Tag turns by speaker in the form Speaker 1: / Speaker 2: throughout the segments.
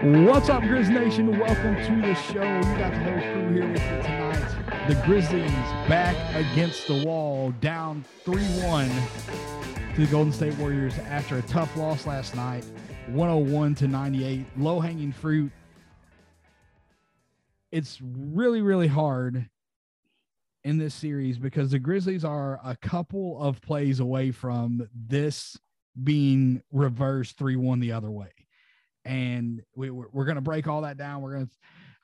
Speaker 1: What's up, Grizz Nation? Welcome to the show. You got the whole crew here with you tonight. The Grizzlies back against the wall, down 3 1 to the Golden State Warriors after a tough loss last night, 101 to 98. Low hanging fruit. It's really, really hard in this series because the Grizzlies are a couple of plays away from this being reversed 3 1 the other way and we, we're, we're going to break all that down. We're going to,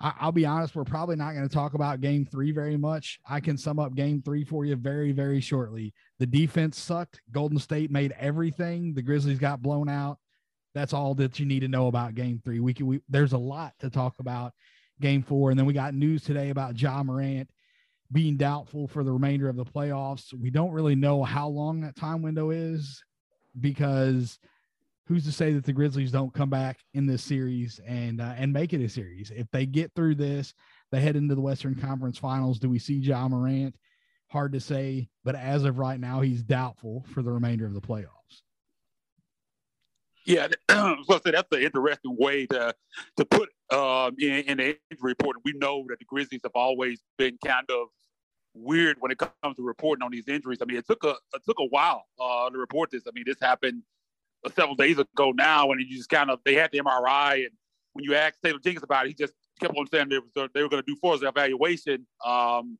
Speaker 1: I'll be honest, we're probably not going to talk about game three very much. I can sum up game three for you very, very shortly. The defense sucked. Golden State made everything. The Grizzlies got blown out. That's all that you need to know about game three. We can, we, there's a lot to talk about game four. And then we got news today about Ja Morant being doubtful for the remainder of the playoffs. We don't really know how long that time window is because – who's to say that the Grizzlies don't come back in this series and uh, and make it a series? If they get through this, they head into the Western Conference Finals. Do we see Ja Morant? Hard to say, but as of right now, he's doubtful for the remainder of the playoffs.
Speaker 2: Yeah, so that's an interesting way to to put um, in, in the injury report. We know that the Grizzlies have always been kind of weird when it comes to reporting on these injuries. I mean, it took a it took a while uh, to report this. I mean, this happened several days ago now, and you just kind of they had the MRI, and when you asked Taylor Jenkins about it, he just kept on saying they, was, they were going to do for evaluation. Um,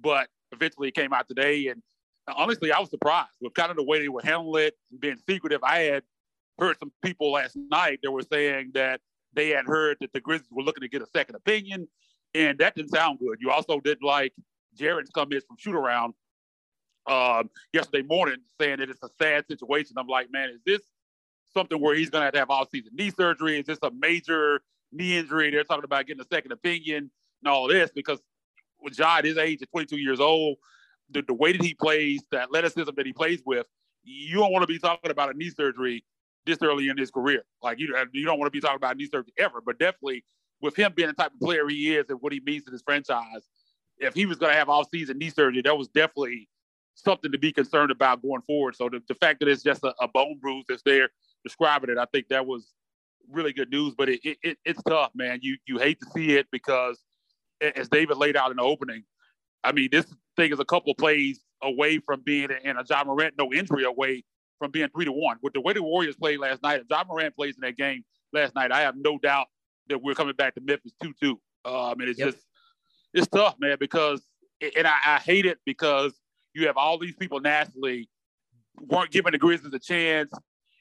Speaker 2: but eventually, it came out today, and honestly, I was surprised with kind of the way they were handling it, being secretive. I had heard some people last night that were saying that they had heard that the Grizzlies were looking to get a second opinion, and that didn't sound good. You also didn't like Jaren's comments from shoot around um, yesterday morning saying that it's a sad situation. I'm like, man, is this something where he's going to have to have all-season knee surgery? Is this a major knee injury? They're talking about getting a second opinion and all this because with at his age at 22 years old, the, the way that he plays, the athleticism that he plays with, you don't want to be talking about a knee surgery this early in his career. Like you, you don't want to be talking about knee surgery ever. But definitely with him being the type of player he is and what he means to this franchise, if he was going to have all-season knee surgery, that was definitely something to be concerned about going forward. So the, the fact that it's just a, a bone bruise that's there describing it, I think that was really good news. But it, it, it's tough, man. You you hate to see it because, as David laid out in the opening, I mean, this thing is a couple of plays away from being in a Ja Morant no injury away from being three to one. With the way the Warriors played last night, if Ja Morant plays in that game last night, I have no doubt that we're coming back to Memphis two two. Um, I mean, it's yep. just it's tough, man, because and I, I hate it because you have all these people nationally weren't giving the Grizzlies a chance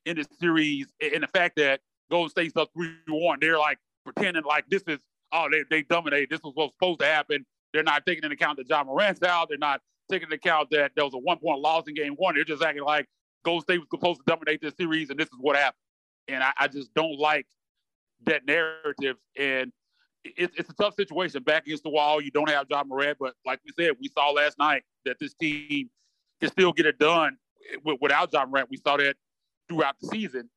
Speaker 2: in the series, and the fact that Golden State's up three one, they're like pretending like this is oh they they dominated. This was what's supposed to happen. They're not taking into account that Ja Morant's out. They're not taking into account that there was a one point loss in game one. They're just acting like Golden State was supposed to dominate this series, and this is what happened. And I, I just don't like that narrative. And it's a tough situation. Back against the wall, you don't have Ja Morant, but like we said, we saw last night that this team can still get it done without Ja Morant. We saw that throughout the season.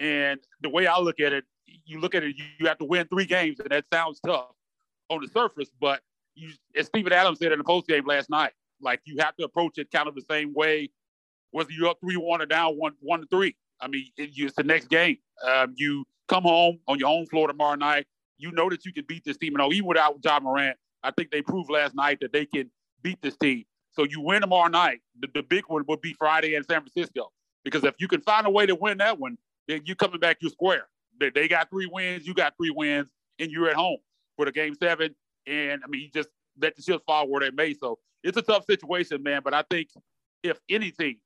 Speaker 2: And the way I look at it, you look at it, you have to win three games, and that sounds tough on the surface. But you, as Steven Adams said in the post game last night, like you have to approach it kind of the same way, whether you're up three one or down one one to three. I mean, it, it's the next game. Um, you come home on your own floor tomorrow night. You know that you can beat this team. And even without Ja Morant, I think they proved last night that they can beat this team. So you win tomorrow night. The, the big one would be Friday in San Francisco. Because if you can find a way to win that one, then you coming back, you square. They, they got three wins, you got three wins, and you're at home for the game seven. And I mean, you just let the chips fall where they may. So it's a tough situation, man. But I think if anything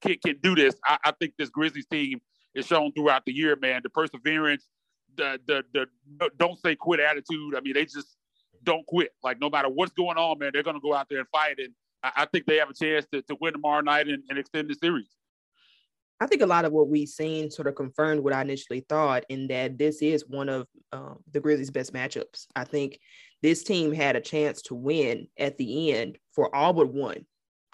Speaker 2: can, can do this, I, I think this Grizzlies team is shown throughout the year, man. The perseverance, the the the don't say quit attitude. I mean, they just don't quit. Like no matter what's going on, man, they're gonna go out there and fight. And I, I think they have a chance to, to win tomorrow night and, and extend the series.
Speaker 3: I think a lot of what we've seen sort of confirmed what I initially thought, in that this is one of um, the Grizzlies' best matchups. I think this team had a chance to win at the end for all but one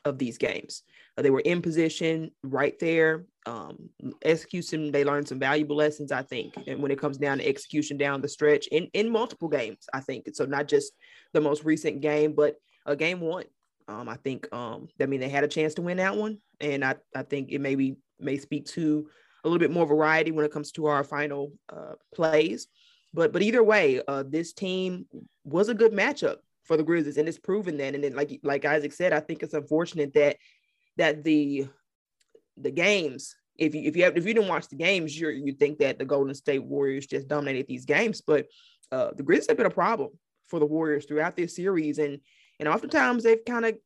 Speaker 3: of these games. Uh, they were in position right there. Um, execution, they learned some valuable lessons, I think. And when it comes down to execution down the stretch in, in multiple games, I think. So not just the most recent game, but a game one. Um, I think um, I mean they had a chance to win that one. And I, I think it maybe may speak to a little bit more variety when it comes to our final uh, plays. but but either way, uh, this team was a good matchup for the Grizzlies, and it's proven that. And then, like like Isaac said, I think it's unfortunate that that the the games. If you if you have if you didn't watch the games, you you think that the Golden State Warriors just dominated these games, but uh, the Grizzlies have been a problem for the Warriors throughout this series, and and oftentimes they've kind of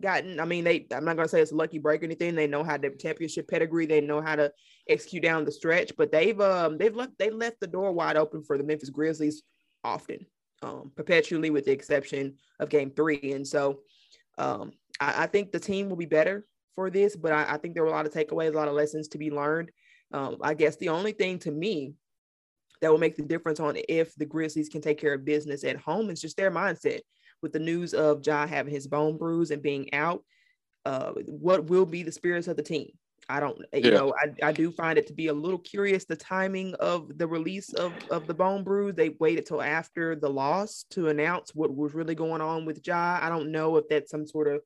Speaker 3: gotten. I mean, they. I'm not gonna say it's a lucky break or anything. They know how to championship pedigree. They know how to execute down the stretch. But they've um they've left they left the door wide open for the Memphis Grizzlies often, um, perpetually with the exception of Game Three. And so, um, I, I think the team will be better for this. But I, I, think there were a lot of takeaways, a lot of lessons to be learned. Um, I guess the only thing to me that will make the difference on if the Grizzlies can take care of business at home is just their mindset with the news of Ja having his bone bruise and being out, uh, what will be the spirits of the team? I don't, you yeah. know, I, I do find it to be a little curious the timing of the release of, of the bone bruise. They waited till after the loss to announce what was really going on with Ja. I don't know if that's some sort of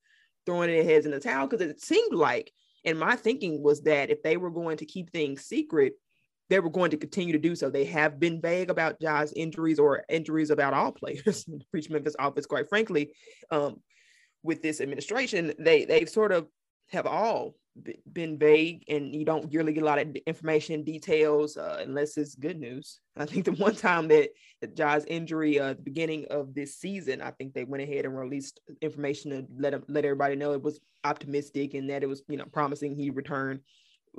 Speaker 3: throwing their heads in the towel because it seemed like, and my thinking was that if they were going to keep things secret, they were going to continue to do so. They have been vague about Ja's injuries or injuries about all players in the Preach Memphis office, quite frankly. Um, with this administration, they they've sort of have all been vague and you don't really get a lot of information details uh, unless it's good news. I think the one time that, that injury uh, at the beginning of this season, I think they went ahead and released information to let let everybody know it was optimistic and that it was you know promising he returned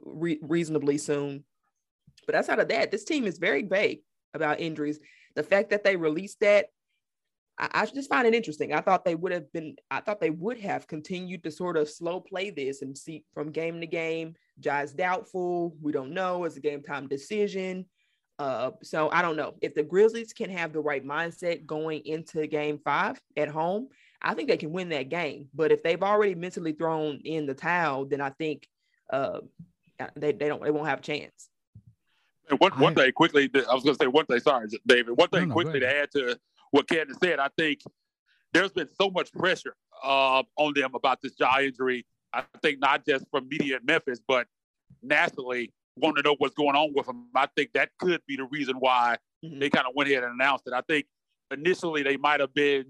Speaker 3: re- reasonably soon. But outside of that, this team is very vague about injuries. The fact that they released that, I, I just find it interesting. I thought they would have been, I thought they would have continued to sort of slow play this and see from game to game. Ja's doubtful. We don't know. It's a game time decision. Uh, so I don't know if the Grizzlies can have the right mindset going into game five at home. I think they can win that game. But if they've already mentally thrown in the towel, then I think uh, they, they don't they won't have a chance.
Speaker 2: And one, one thing quickly, I was going to say one thing. Sorry, David. One thing no, no, quickly to add to what Candace said. I think there's been so much pressure uh, on them about this Ja injury. I think not just from media in Memphis, but nationally, want to know what's going on with him. I think that could be the reason why mm-hmm. they kind of went ahead and announced it. I think initially they might have been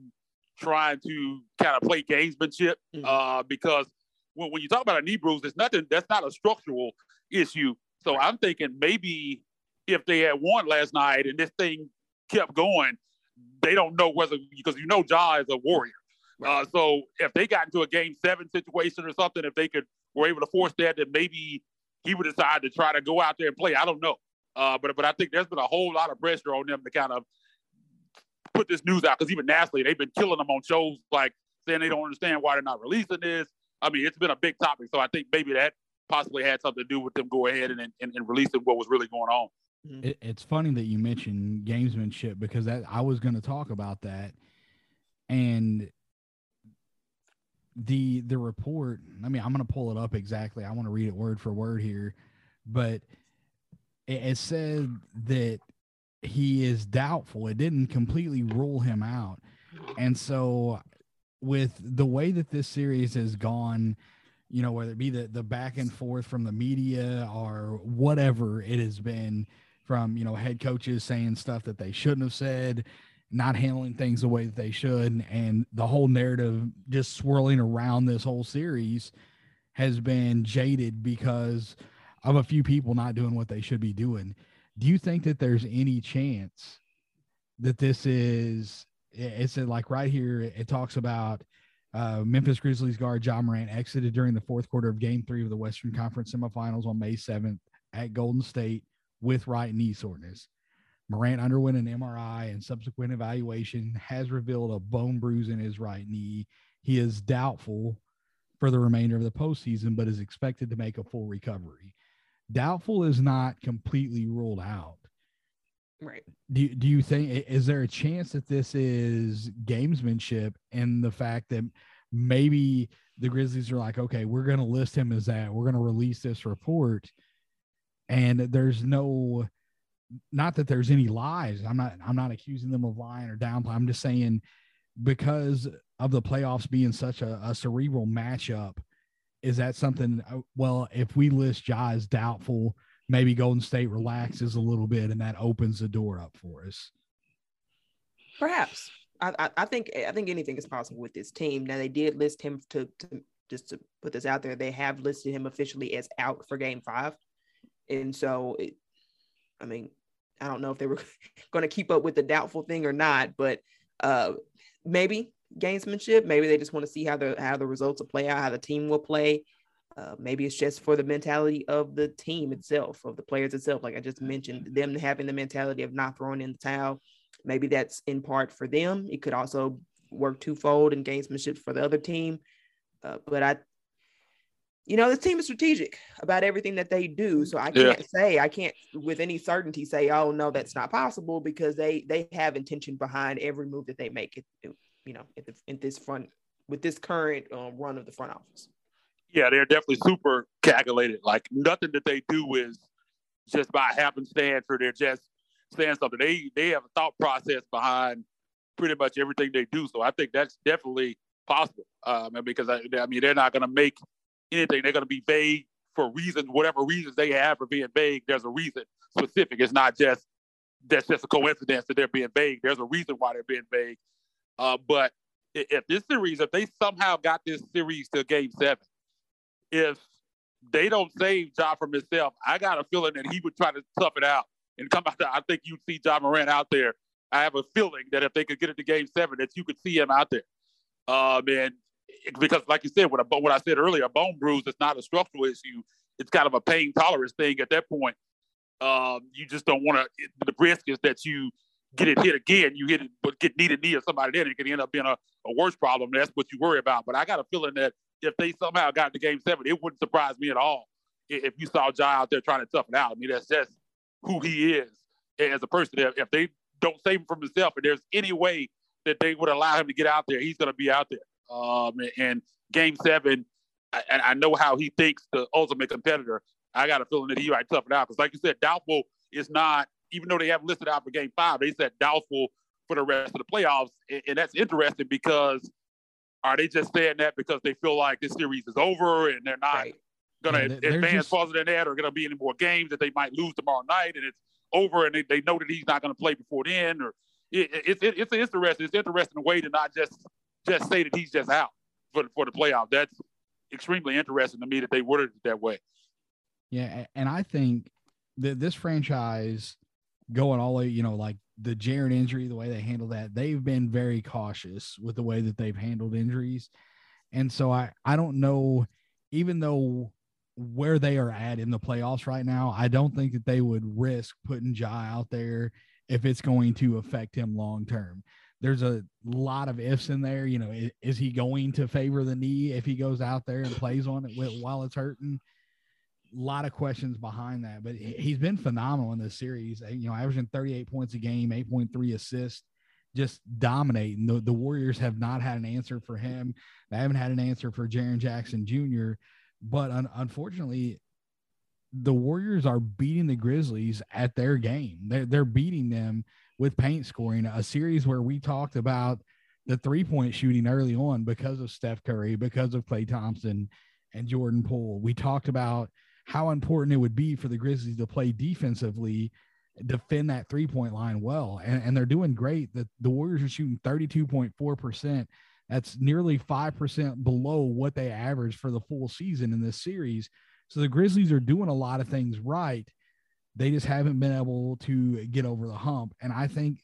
Speaker 2: trying to kind of play gamesmanship mm-hmm. uh, because when, when you talk about a knee bruise, it's nothing. That's not a structural issue. So I'm thinking maybe if they had won last night and this thing kept going, they don't know whether because you know Ja is a warrior. Uh, so if they got into a game seven situation or something, if they could were able to force that, then maybe he would decide to try to go out there and play. I don't know. Uh, but but I think there's been a whole lot of pressure on them to kind of put this news out because even nationally they've been killing them on shows like saying they don't understand why they're not releasing this. I mean, it's been a big topic. So I think maybe that possibly had something to do with them go ahead and, and, and releasing what was really going on.
Speaker 1: Mm-hmm. It, it's funny that you mentioned gamesmanship because that I was going to talk about that, and the the report. I mean, I'm going to pull it up exactly. I want to read it word for word here, but it, it said that he is doubtful. It didn't completely rule him out, and so with the way that this series has gone you know, whether it be the, the back and forth from the media or whatever it has been from, you know, head coaches saying stuff that they shouldn't have said, not handling things the way that they should. And the whole narrative just swirling around this whole series has been jaded because of a few people not doing what they should be doing. Do you think that there's any chance that this is, it's like right here, it talks about, uh, Memphis Grizzlies guard Ja Morant exited during the fourth quarter of Game Three of the Western Conference Semifinals on May 7th at Golden State with right knee soreness. Morant underwent an MRI and subsequent evaluation has revealed a bone bruise in his right knee. He is doubtful for the remainder of the postseason, but is expected to make a full recovery. Doubtful is not completely ruled out.
Speaker 3: Right.
Speaker 1: Do do you think is there a chance that this is gamesmanship and the fact that maybe the Grizzlies are like, okay, we're going to list him as that. We're going to release this report, and there's no, not that there's any lies. I'm not. I'm not accusing them of lying or downplay. I'm just saying because of the playoffs being such a, a cerebral matchup, is that something? Uh, well, if we list Ja as doubtful maybe Golden State relaxes a little bit and that opens the door up for us.
Speaker 3: Perhaps. I, I, think I think anything is possible with this team. Now they did list him to, to just to put this out there. They have listed him officially as out for Game Five, and so it, I mean, I don't know if they were going to keep up with the doubtful thing or not, but uh, maybe gamesmanship. Maybe they just want to see how the how the results will play out, how the team will play. Uh, maybe it's just for the mentality of the team itself, of the players itself. Like I just mentioned, them having the mentality of not throwing in the towel. Maybe that's in part for them. It could also work twofold in gamesmanship for the other team. Uh, but I, you know, this team is strategic about everything that they do. So I can't yeah. say I can't with any certainty say, oh no, that's not possible because they they have intention behind every move that they make. It, you know, in, the, in this front with this current um, run of the front office.
Speaker 2: Yeah, they're definitely super calculated. Like nothing that they do is just by happenstance or they're just saying something. They they have a thought process behind pretty much everything they do. So I think that's definitely possible. Um, because I, I mean they're not going to make anything. They're going to be vague for reasons, whatever reasons they have for being vague. There's a reason specific. It's not just that's just a coincidence that they're being vague. There's a reason why they're being vague. Uh, but if this series, if they somehow got this series to game seven, if they don't save Ja from himself, I got a feeling that he would try to tough it out and come out. I think you'd see Ja Morant out there. I have a feeling that if they could get it to game seven, that you could see him out there. Um, and because, like you said, what, I, what I said earlier, a bone bruise is not a structural issue. It's kind of a pain tolerance thing at that point. Um, you just don't want to. The risk is that you get it hit again, you hit it, but get knee to knee or somebody then it could end up being a, a worse problem. That's what you worry about. But I got a feeling that if they somehow got to game seven, it wouldn't surprise me at all if you saw Ja out there trying to tough it out. I mean, that's just who he is as a person. If they don't save him from himself, and there's any way that they would allow him to get out there, he's going to be out there. Um, and game seven, and I, I know how he thinks the ultimate competitor. I got a feeling that he might tough it out because, like you said, doubtful is not even though they have listed out for game five, they said doubtful for the rest of the playoffs. And that's interesting because are they just saying that because they feel like this series is over and they're not right. going to yeah, advance just... further than that or going to be any more games that they might lose tomorrow night and it's over and they, they know that he's not going to play before then or it, it, it, it's interesting. It's interesting way to not just just say that he's just out for, for the playoff. That's extremely interesting to me that they worded it that way.
Speaker 1: Yeah, and I think that this franchise going all the you know, like the Jaren injury, the way they handle that, they've been very cautious with the way that they've handled injuries. And so I, I don't know, even though where they are at in the playoffs right now, I don't think that they would risk putting Ja out there if it's going to affect him long term. There's a lot of ifs in there. You know, is, is, he going to favor the knee if he goes out there and plays on it while it's hurting? A lot of questions behind that, but he's been phenomenal in this series. Eh, you know, averaging 38 points a game, 8.3 assists, just dominating. The, the Warriors have not had an answer for him. They haven't had an answer for Jaren Jackson Jr. But un- unfortunately, the Warriors are beating the Grizzlies at their game. They're, they're beating them with paint scoring. A series where we talked about the three point shooting early on because of Steph Curry, because of Klay Thompson and Jordan Poole. We talked about how important it would be for the Grizzlies to play defensively, defend that three point line well. And, and they're doing great. The, the Warriors are shooting 32.4%. That's nearly 5% below what they averaged for the full season in this series. So the Grizzlies are doing a lot of things right. They just haven't been able to get over the hump. And I think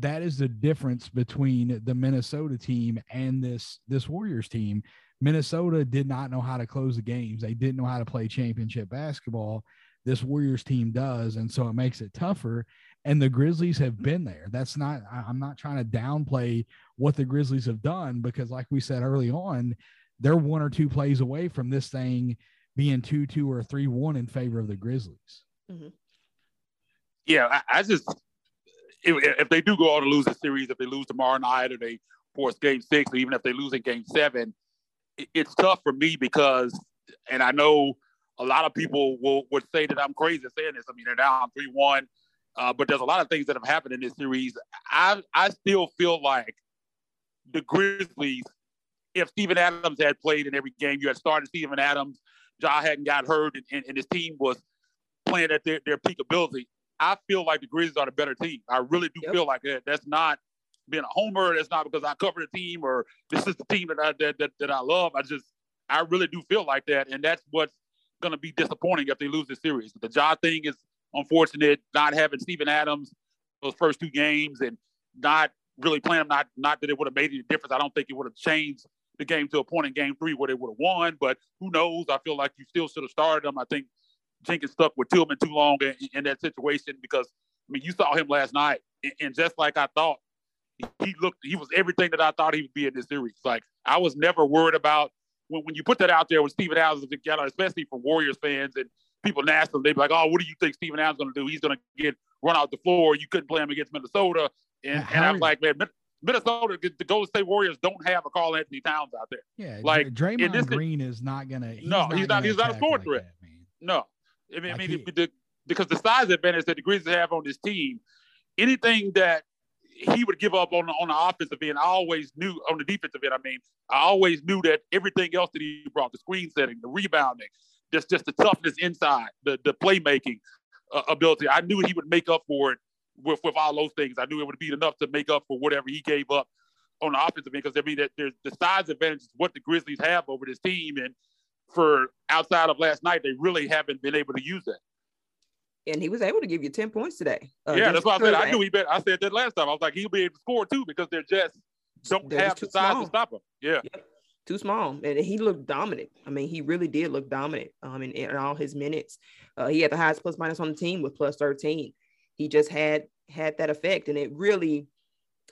Speaker 1: that is the difference between the Minnesota team and this this Warriors team. Minnesota did not know how to close the games. They didn't know how to play championship basketball. This Warriors team does, and so it makes it tougher. And the Grizzlies have been there. That's not. I'm not trying to downplay what the Grizzlies have done because, like we said early on, they're one or two plays away from this thing being two two or three one in favor of the Grizzlies.
Speaker 2: Mm-hmm. Yeah, I, I just if, if, they do go on to lose a series, if they lose tomorrow night or they force game six, or even if they lose in game seven, it's tough for me because, and I know a lot of people will would say that I'm crazy saying this. I mean, they're down three one, uh, but there's a lot of things that have happened in this series. I I still feel like the Grizzlies, if Steven Adams had played in every game, you had started Steven Adams, Ja hadn't got hurt, and, and, and his team was playing at their, their peak ability. I feel like the Grizzlies are the better team. I really do yep. feel like that. That's not being a homer. That's not because I cover the team or this is the team that I that, that, that I love. I just I really do feel like that, and that's what's going to be disappointing if they lose this series. The job thing is unfortunate. Not having Steven Adams those first two games and not really playing them. Not not that it would have made any difference. I don't think it would have changed the game to a point in game three where they would have won. But who knows? I feel like you still should have started them. I think Jenkins stuck with Tillman too long in, in that situation because I mean you saw him last night, and just like I thought, he looked he was everything that I thought he would be in this series. Like I was never worried about when, when you put that out there with Steven Adams together, especially for Warriors fans and people national, they'd be like, "Oh, what do you think Steven Adams going to do? He's going to get run out the floor. You couldn't play him against Minnesota." And, and I'm like, man, Minnesota, the Golden State Warriors don't have a Karl-Anthony Towns out there.
Speaker 1: Yeah, like Draymond this, Green is not gonna.
Speaker 2: He's no, not he's not. He's not a scoring threat. That, no, I mean, I mean the, because the size advantage that the Grizzlies have on this team, anything that he would give up on the, on the offensive end. I always knew on the defensive end. I mean, I always knew that everything else that he brought, the screen setting, the rebounding, just just the toughness inside, the the playmaking uh, ability. I knew he would make up for it with with all those things. I knew it would be enough to make up for whatever he gave up on the offensive end. Because I mean, that there's the size advantage is what the Grizzlies have over this team, and for outside of last night, they really haven't been able to use that
Speaker 3: and he was able to give you 10 points today.
Speaker 2: Uh, yeah, that's why I said I knew he bet. I said that last time. I was like, he'll be able to score too because they're just don't they're have just the size small. to stop him. Yeah. Yep.
Speaker 3: Too small. And he looked dominant. I mean, he really did look dominant um, in, in all his minutes. Uh, he had the highest plus minus on the team with plus 13. He just had had that effect. And it really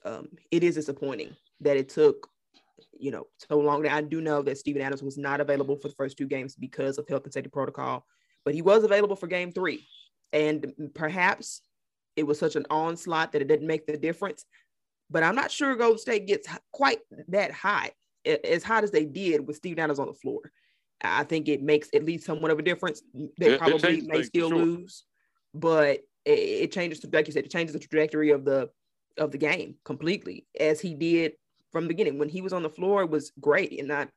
Speaker 3: um, it is disappointing that it took you know so long. I do know that Steven Adams was not available for the first two games because of health and safety protocol, but he was available for game three. And perhaps it was such an onslaught that it didn't make the difference. But I'm not sure Golden State gets quite that high, as hot as they did with Steve Adams on the floor. I think it makes at least somewhat of a difference. They it, probably it may still sure. lose, but it, it changes, like you said, it changes the trajectory of the of the game completely, as he did from the beginning. When he was on the floor, it was great, and not,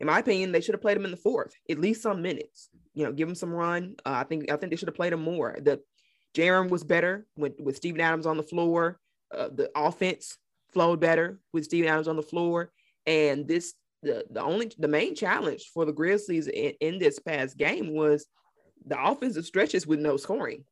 Speaker 3: in my opinion, they should have played him in the fourth, at least some minutes you know, give him some run. Uh, I think I think they should have played him more. The Jaren was better with with Steven Adams on the floor. Uh, the offense flowed better with Steven Adams on the floor. And this the the only the main challenge for the Grizzlies in, in this past game was the offensive stretches with no scoring.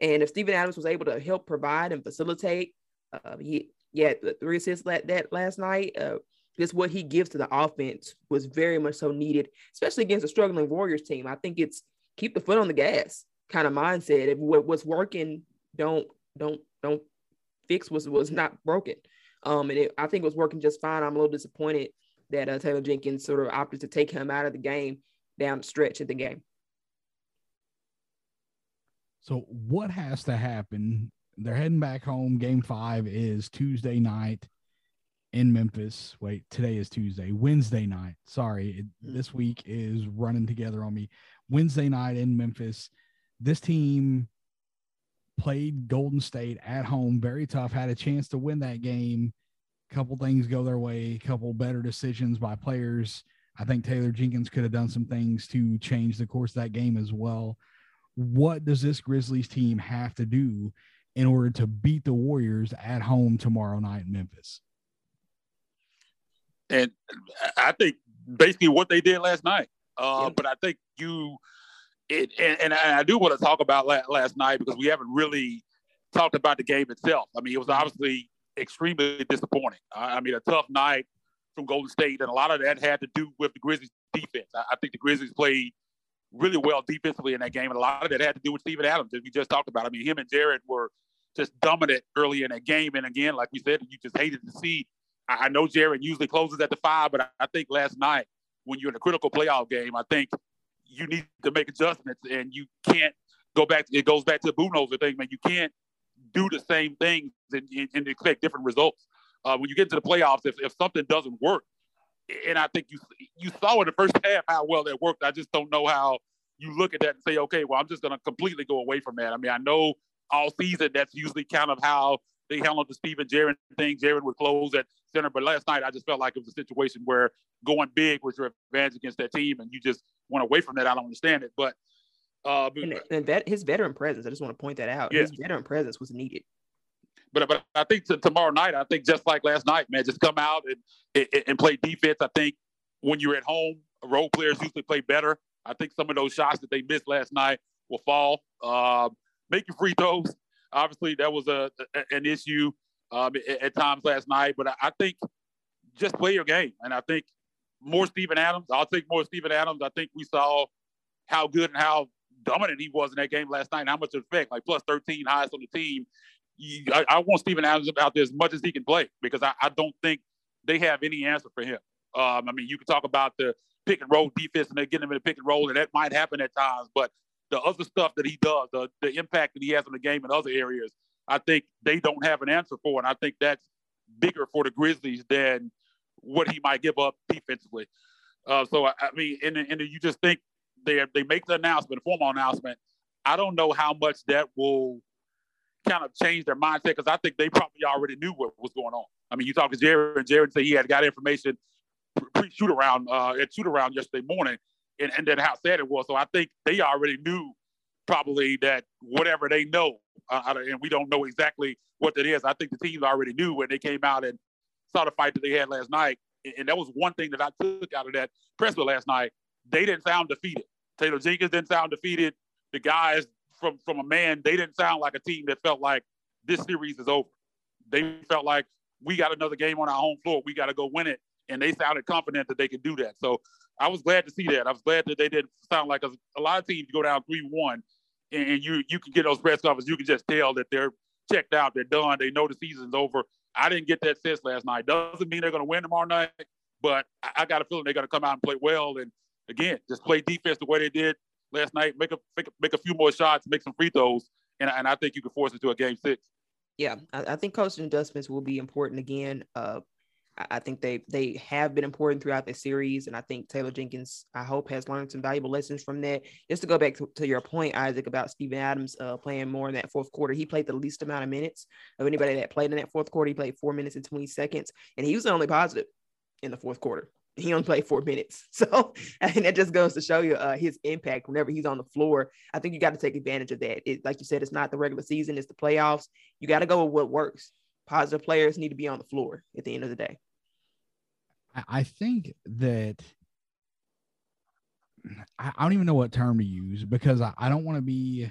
Speaker 3: And if Steven Adams was able to help provide and facilitate, uh, he yeah, the three assists that, that last night. Uh, just what he gives to the offense was very much so needed, especially against a struggling Warriors team. I think it's keep the foot on the gas kind of mindset. If what's working, don't don't don't fix was was not broken. Um, and it, I think it was working just fine. I'm a little disappointed that uh, Taylor Jenkins sort of opted to take him out of the game down the stretch of the game.
Speaker 1: So what has to happen? They're heading back home. Game five is Tuesday night in Memphis. Wait, today is Tuesday, Wednesday night. Sorry, it, hmm. this week is running together on me. Wednesday night in Memphis. This team played Golden State at home, very tough, had a chance to win that game. Couple things go their way, couple better decisions by players. I think Taylor Jenkins could have done some things to change the course of that game as well. What does this Grizzlies team have to do in order to beat the Warriors at home tomorrow night in Memphis?
Speaker 2: and I think basically what they did last night. Uh, But I think you, it, and, and I do want to talk about last night because we haven't really talked about the game itself. I mean, it was obviously extremely disappointing. I mean, a tough night from Golden State, and a lot of that had to do with the Grizzlies' defense. I think the Grizzlies played really well defensively in that game, and a lot of that had to do with Steven Adams, as we just talked about. I mean, him and Jaren were just dominant early in that game, and again, like we said, you just hated to see I know Jaren usually closes at the five, but I think last night when you're in a critical playoff game, I think you need to make adjustments, and you can't go back. It goes back to the Budenholzer thing, man. You can't do the same things and, and expect different results. Uh, when you get to the playoffs, if, if something doesn't work, and I think you you saw in the first half how well that worked. I just don't know how you look at that and say, okay, well, I'm just going to completely go away from that. I mean, I know all season that's usually kind of how they handled the Steven Jaren thing. Jaren would close at center, but last night I just felt like it was a situation where going big was your advantage against that team, and you just went away from that. I don't understand it, but Uh,
Speaker 3: and, and vet, his veteran presence, I just want to point that out. Yeah. His veteran presence was needed.
Speaker 2: But but I think to, tomorrow night, I think just like last night, man, just come out and, and, and play defense. I think when you're at home, role players usually play better. I think some of those shots that they missed last night will fall. Uh, make your free throws. Obviously, that was a, an issue um, at, times last night. But I, think just play your game, and I think more Steven Adams. I'll take more Steven Adams. I think we saw how good and how dominant he was in that game last night, and how much effect, like plus 13, highest on the team. I, I, want Steven Adams out there as much as he can play because I, I don't think they have any answer for him. Um, I mean, you can talk about the pick and roll defense and they get him in a pick and roll, and that might happen at times. But the other stuff that he does, the, the impact that he has on the game in other areas, I think they don't have an answer for. And I think that's bigger for the Grizzlies than what he might give up defensively. Uh, so, I, I mean, and, and you just think they, they make the announcement, formal announcement. I don't know how much that will kind of change their mindset because I think they probably already knew what was going on. I mean, you talk to Jaren, and Jaren said he had got information pre shoot around uh, at shoot around yesterday morning, and, and then how sad it was. So I think they already knew probably that whatever they know, uh, and we don't know exactly what that is. I think the teams already knew when they came out and saw the fight that they had last night, and that was one thing that I took out of that presser last night. They didn't sound defeated. Taylor Jenkins didn't sound defeated. The guys from from a man, they didn't sound like a team that felt like this series is over. They felt like we got another game on our home floor. We got to go win it and they sounded confident that they could do that. So I was glad to see that. I was glad that they didn't sound like a, lot of teams go down three one, and you you can get those press conferences. You can just tell that they're checked out, they're done, they know the season's over. I didn't get that sense last night. Doesn't mean they're going to win tomorrow night, but I, I got a feeling they're going to come out and play well. And again, just play defense the way they did last night. Make a make a, make a few more shots, make some free throws, and, and I think you can force it to a game six.
Speaker 3: Yeah, I, I think coaching adjustments will be important again. Uh, I think they they have been important throughout the series, and I think Taylor Jenkins, I hope, has learned some valuable lessons from that. Just to go back to, to your point, Isaac, about Steven Adams uh, playing more in that fourth quarter, he played the least amount of minutes of anybody that played in that fourth quarter. He played four minutes and twenty seconds, and he was the only positive in the fourth quarter. He only played four minutes, so and that just goes to show you uh, his impact whenever he's on the floor. I think you got to take advantage of that. It, like you said, it's not the regular season; it's the playoffs. You got to go with what works positive players need to be on the floor at the end of the day.
Speaker 1: I think that I, don't even know what term to use because I, I don't want to be.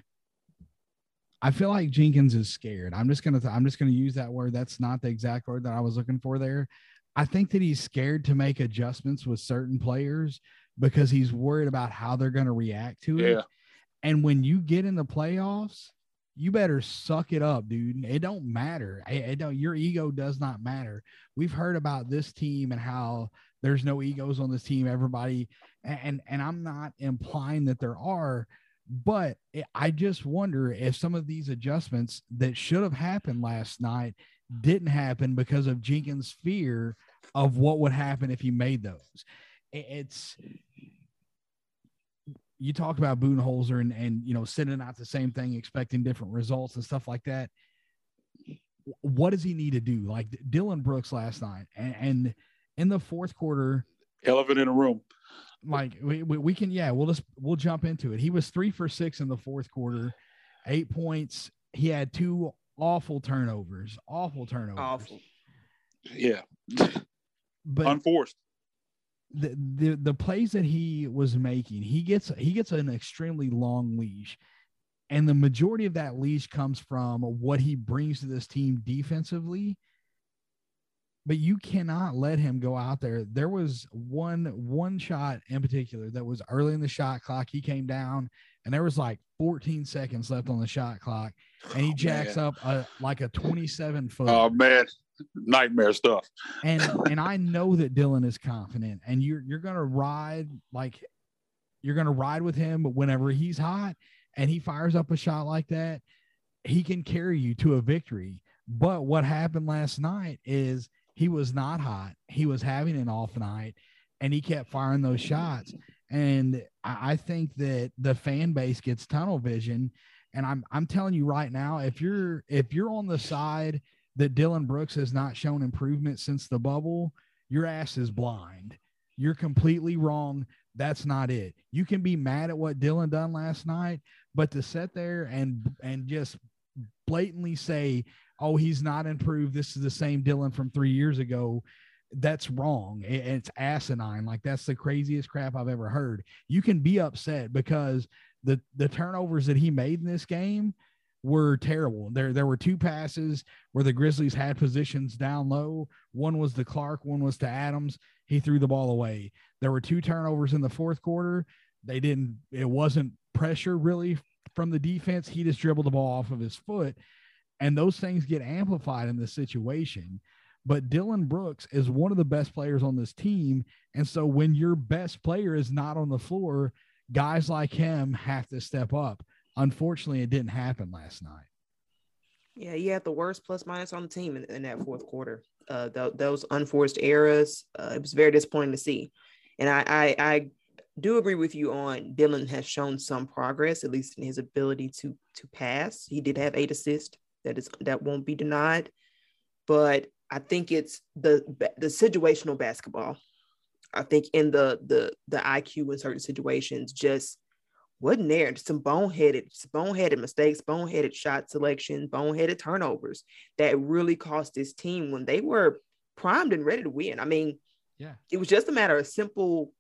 Speaker 1: I feel like Jenkins is scared. I'm just gonna I'm just gonna use that word. That's not the exact word that I was looking for there. I think that he's scared to make adjustments with certain players because he's worried about how they're going to react to it. And when you get in the playoffs, you better suck it up, dude. It don't matter. It, don't, your ego does not matter. We've heard about this team and how there's no egos on this team. Everybody, and and I'm not implying that there are, but I just wonder if some of these adjustments that should have happened last night didn't happen because of Jenkins' fear of what would happen if he made those. It's you talk about Budenholzer and and you know sending out the same thing, expecting different results and stuff like that. What does he need to do? Like Dillon Brooks last night, and, and in the fourth quarter,
Speaker 2: elephant in a room.
Speaker 1: Like we, we, we can, yeah, we'll just we'll jump into it. He was three for six in the fourth quarter, eight points. He had two awful turnovers, awful turnovers. Awful.
Speaker 2: Yeah, but unforced
Speaker 1: the, the the plays that he was making, he gets he gets an extremely long leash. And the majority of that leash comes from what he brings to this team defensively. But you cannot let him go out there. There was one one shot in particular that was early in the shot clock. He came down and there was like 14 seconds left on the shot clock, and he oh, jacks oh, up a, like a 27 foot.
Speaker 2: Oh man, nightmare stuff.
Speaker 1: and and I know that Dillon is confident, and you're you're gonna ride like you're gonna ride with him whenever he's hot and he fires up a shot like that, he can carry you to a victory. But what happened last night is he was not hot. He was having an off night and he kept firing those shots. And I think that the fan base gets tunnel vision. And I'm I'm telling you right now, if you're if you're on the side that Dillon Brooks has not shown improvement since the bubble, your ass is blind. You're completely wrong That's not it. You can be mad at what Dillon done last night, but to sit there and and just blatantly say, "Oh, he's not improved. This is the same Dillon from three years ago." That's wrong. It's asinine. Like that's the craziest crap I've ever heard. You can be upset because the the turnovers that he made in this game were terrible. There there were two passes where the Grizzlies had positions down low. One was to Clark, one was to Adams. He threw the ball away. There were two turnovers in the fourth quarter. They didn't it wasn't pressure really from the defense. He just dribbled the ball off of his foot. And those things get amplified in this situation. But Dillon Brooks is one of the best players on this team. And so when your best player is not on the floor, guys like him have to step up. Unfortunately, it didn't happen last night.
Speaker 3: Yeah, he had the worst plus minus on the team in, in that fourth quarter. Uh, th- those unforced errors, uh, it was very disappointing to see. And I, I, I do agree with you on Dillon has shown some progress, at least in his ability to to pass. He did have eight assists. That is that won't be denied. But I think it's the the situational basketball. I think in the the the IQ in certain situations just wasn't there. Some boneheaded, boneheaded mistakes, boneheaded shot selection, boneheaded turnovers that really cost this team when they were primed and ready to win. I mean,
Speaker 1: yeah,
Speaker 3: it was just a matter of simple.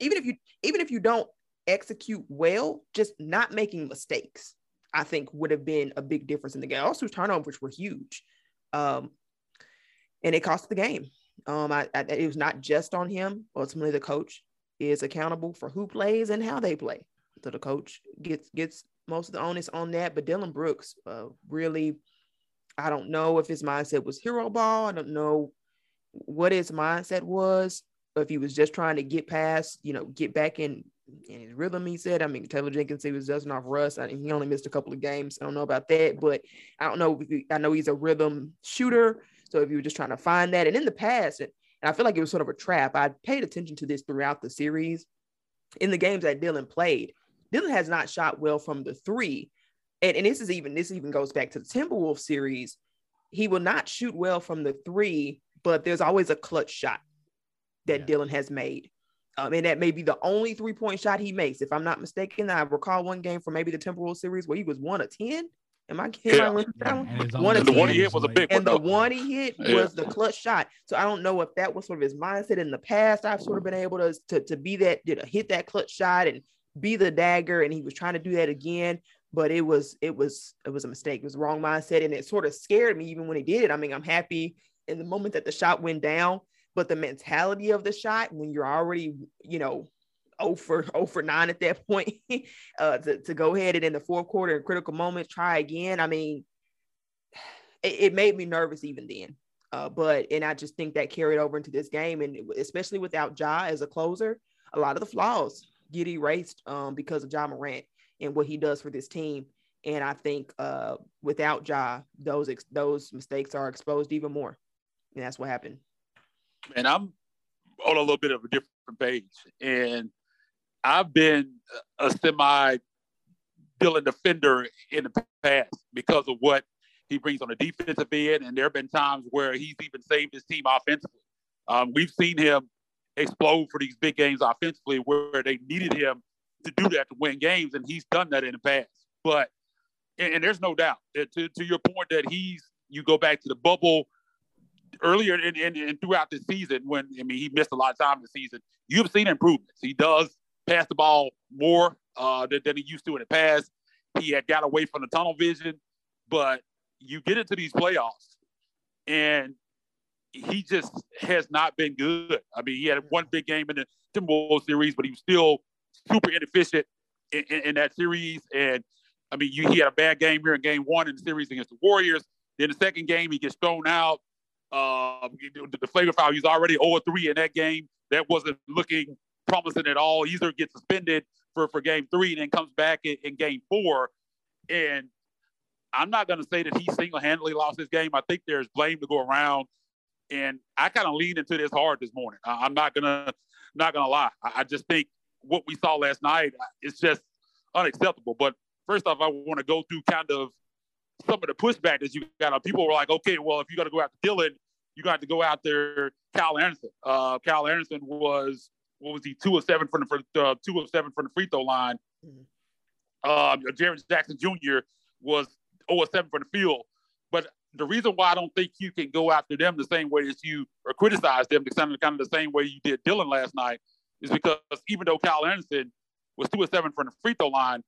Speaker 3: Even if you even if you don't execute well, just not making mistakes, I think would have been a big difference in the game. Also, turnovers were huge, um, and it cost the game. Um, I, I, it was not just on him. Ultimately, the coach is accountable for who plays and how they play. So the coach gets gets most of the onus on that. But Dillon Brooks uh, really, I don't know if his mindset was hero ball. I don't know what his mindset was. If he was just trying to get past, you know, get back in, in his rhythm, he said. I mean, Taylor Jenkins, he was dusting off rust. I mean, he only missed a couple of games. I don't know about that, but I don't know. I know he's a rhythm shooter. So if you were just trying to find that, and in the past, and I feel like it was sort of a trap. I paid attention to this throughout the series. In the games that Dillon played, Dillon has not shot well from the three. And, and this is even this even goes back to the Timberwolves series. He will not shoot well from the three, but there's always a clutch shot that yeah. Dillon has made. Um, and that may be the only three point shot he makes. If I'm not mistaken, I recall one game from maybe the Timberwolves series where he was one of 10 Am I kidding? Yeah.
Speaker 2: One of the one he hit was a big
Speaker 3: and one. And the one he hit yeah. was the clutch shot. So I don't know if that was sort of his mindset in the past. I've sort of been able to to, to be that, to hit that clutch shot and be the dagger, and he was trying to do that again. But it was it was it was a mistake. It was the wrong mindset, and it sort of scared me even when he did it. I mean, I'm happy in the moment that the shot went down, but the mentality of the shot when you're already you know 0 for 0 for 9 at that point uh, to, to go ahead and in the fourth quarter in critical moments try again. I mean, it, it made me nervous even then. Uh, but and I just think that carried over into this game, and especially without Ja as a closer, a lot of the flaws get erased um, because of Ja Morant and what he does for this team. And I think uh, without Ja, those ex- those mistakes are exposed even more, and that's what happened.
Speaker 2: And I'm on a little bit of a different page, and I've been a semi Dillon defender in the past because of what he brings on the defensive end, and there have been times where he's even saved his team offensively. Um, we've seen him explode for these big games offensively where they needed him to do that to win games, and he's done that in the past. But and, and there's no doubt that to, to your point that he's you go back to the bubble earlier and, and, throughout the season when I mean he missed a lot of time the season. You've seen improvements. He does pass the ball more uh, than, than he used to in the past. He had got away from the tunnel vision, but you get into these playoffs and he just has not been good. I mean, he had one big game in the Timberwolves series, but he was still super inefficient in, in, in that series. And I mean, you, he had a bad game here in game one in the series against the Warriors. Then the second game, he gets thrown out. Uh, the flagrant foul, he's already 0 3 in that game. That wasn't looking promising at all. Either gets suspended for, for game three and then comes back in, in game four. And I'm not going to say that he single handedly lost this game. I think there's blame to go around. And I kind of leaned into this hard this morning. I, am not gonna not gonna lie. I, I, just think what we saw last night is just unacceptable. But first off, I want to go through kind of some of the pushback that you got. People were like, okay, well, if you got to go after Dillon, you got to go out there Kyle Anderson. Uh, Kyle Anderson was what was he two of seven from the uh, two of seven from the free throw line. Mm-hmm. Um, Jaren Jackson Jr. was 0 of seven from the field. But the reason why I don't think you can go after them the same way as you or criticize them, kind of, kind of the same way you did Dillon last night, is because even though Kyle Anderson was two of seven from the free throw line,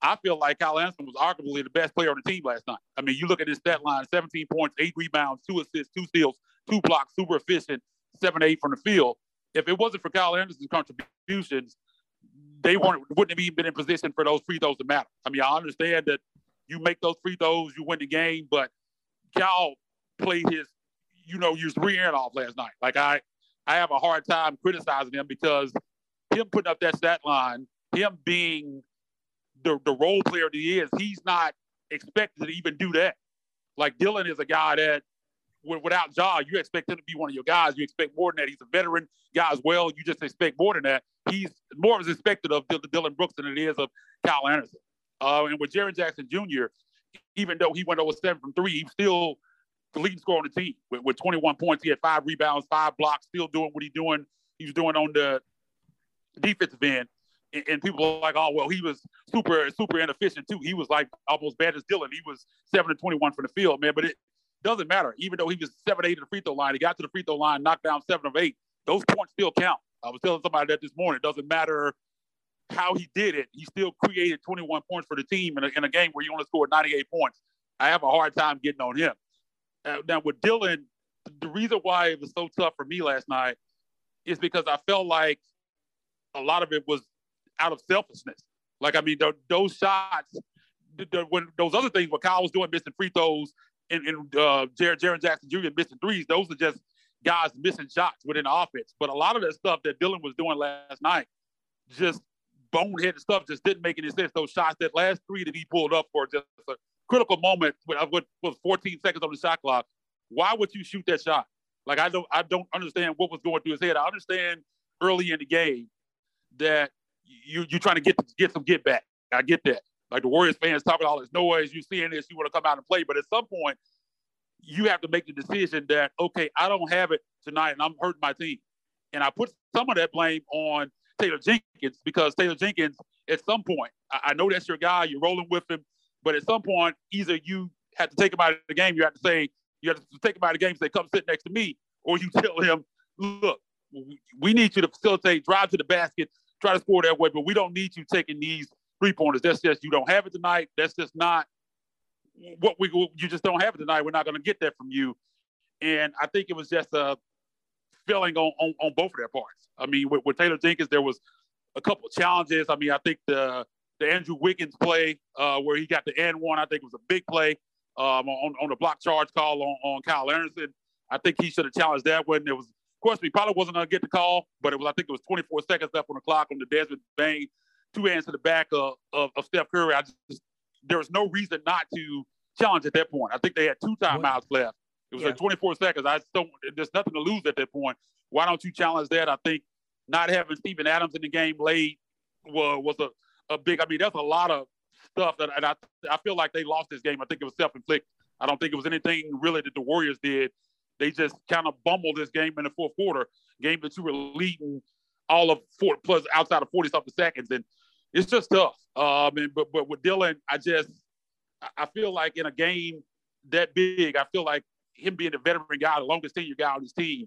Speaker 2: I feel like Kyle Anderson was arguably the best player on the team last night. I mean, you look at his stat line 17 points, eight rebounds, two assists, two steals, two blocks, super efficient, seven, eight from the field. If it wasn't for Kyle Anderson's contributions, they wouldn't have even been in position for those free throws to matter. I mean, I understand that you make those free throws, you win the game, but Cal played his, you know, used three end off last night. Like I, I have a hard time criticizing him because him putting up that stat line, him being the, the role player that he is, he's not expected to even do that. Like Dillon is a guy that without Ja, you expect him to be one of your guys. You expect more than that. He's a veteran guy as well. You just expect more than that. He's more as expected of Dillon Brooks than it is of Kyle Anderson. Uh, and with Jaren Jackson Jr., even though he went over seven from three, he's still the leading scorer on the team with, with 21 points. He had five rebounds, five blocks, still doing what he's doing. He was doing on the defensive end. And, and people are like, oh, well, he was super, super inefficient too. He was like almost bad as Dillon. He was seven to 21 from the field, man. But it doesn't matter. Even though he was seven, eight at the free throw line, he got to the free throw line, knocked down seven of eight. Those points still count. I was telling somebody that this morning. It doesn't matter how he did it, he still created 21 points for the team in a, in a game where you only scored 98 points. I have a hard time getting on him. Uh, now with Dillon, the reason why it was so tough for me last night is because I felt like a lot of it was out of selfishness. Like I mean, those shots, when those other things, what Kyle was doing, missing free throws, and, and uh, Jaren, Jackson Jr. missing threes, those are just guys missing shots within the offense. But a lot of that stuff that Dillon was doing last night just boneheaded stuff just didn't make any sense. Those shots, that last three that he pulled up for just a critical moment with, with was 14 seconds on the shot clock. Why would you shoot that shot? Like I don't I don't understand what was going through his head. I understand early in the game that you you're trying to get get some get back. I get that. Like the Warriors fans talking all this noise, you seeing this, you want to come out and play. But at some point, you have to make the decision that okay, I don't have it tonight, and I'm hurting my team. And I put some of that blame on Taylor Jenkins because Taylor Jenkins, at some point, I, I know that's your guy, you're rolling with him, but at some point, either you have to take him out of the game, you have to say, you have to take him out of the game, say, come sit next to me, or you tell him, look, we need you to facilitate, drive to the basket, try to score that way, but we don't need you taking these three pointers. That's just you don't have it tonight. That's just not what we you just don't have it tonight. We're not going to get that from you. And I think it was just a feeling on, on, on both of their parts. I mean, with, with, Taylor Jenkins, there was a couple of challenges. I mean, I think the the Andrew Wiggins play uh, where he got the N one, I think it was a big play um, on on the block charge call on, on Kyle Anderson. I think he should have challenged that one. It was, of course, he probably wasn't going to get the call, but it was I think it was 24 seconds left on the clock on the Desmond Bane, two hands to the back of, of, of Steph Curry. I just there was no reason not to challenge at that point. I think they had two timeouts left. It was yeah. like 24 seconds. I don't. There's nothing to lose at that point. Why don't you challenge that? I think not having Steven Adams in the game late was was a, a big. I mean, that's a lot of stuff that, and I I feel like they lost this game. I think it was self inflicted. I don't think it was anything really that the Warriors did. They just kind of bumbled this game in the fourth quarter. Game that you were leading all of four plus outside of 40 something seconds, and it's just tough. Um, and, but but with Dillon, I just I feel like in a game that big, I feel like him being a veteran guy, the longest tenure guy on his team,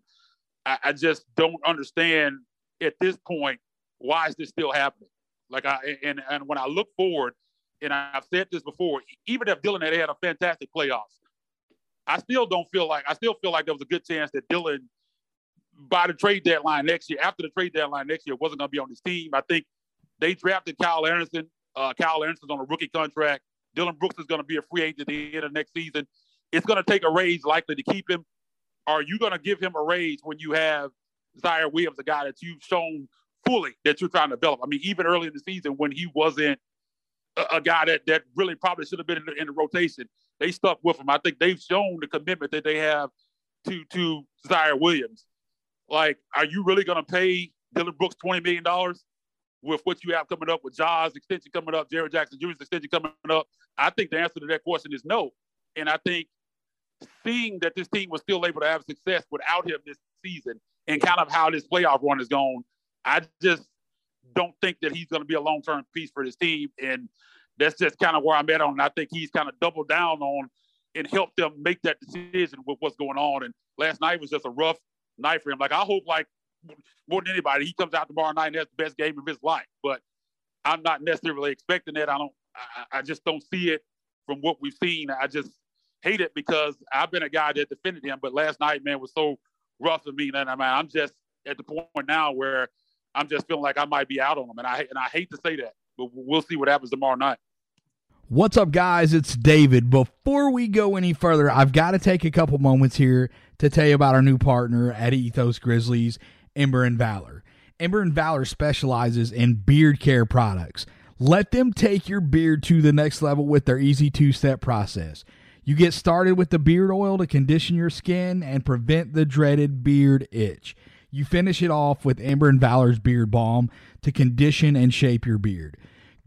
Speaker 2: I, I, just don't understand at this point why is this still happening. Like I and and when I look forward, and I've said this before, even if Dillon had had a fantastic playoffs, I still don't feel like I still feel like there was a good chance that Dillon by the trade deadline next year, after the trade deadline next year, wasn't going to be on his team. I think they drafted Kyle Anderson. Uh, Kyle Anderson's on a rookie contract. Dillon Brooks is going to be a free agent at the end of next season it's going to take a raise likely to keep him. Are you going to give him a raise when you have Ziaire Williams, a guy that you've shown fully that you're trying to develop? I mean, even early in the season when he wasn't a, a guy that that really probably should have been in the, in the, rotation, they stuck with him. I think they've shown the commitment that they have to to Ziaire Williams. Like, are you really going to pay Dillon Brooks twenty million dollars with what you have coming up with Ja's extension coming up, Jaren Jackson Jr.'s extension coming up? I think the answer to that question is no. And I think seeing that this team was still able to have success without him this season and kind of how this playoff run is going, I just don't think that he's going to be a long term piece for this team. And that's just kind of where I'm at on. I think he's kind of doubled down on and helped them make that decision with what's going on. And last night was just a rough night for him. Like I hope, like more than anybody, he comes out tomorrow night and has the best game of his life. But I'm not necessarily expecting that. I don't. I, I just don't see it from what we've seen. I just hate it because I've been a guy that defended him, but last night, man, was so rough for me. And I mean, I'm just at the point now where I'm just feeling like I might be out on him, and I and I hate to say that, but we'll see what happens tomorrow night.
Speaker 1: What's up, guys? It's David. Before we go any further, I've got to take a couple moments here to tell you about our new partner at Ethos Grizzlies, Ember and Valor. Ember and Valor specializes in beard care products. Let them take your beard to the next level with their easy two step process. You get started with the beard oil to condition your skin and prevent the dreaded beard itch. You finish it off with Ember and Valor's beard balm to condition and shape your beard.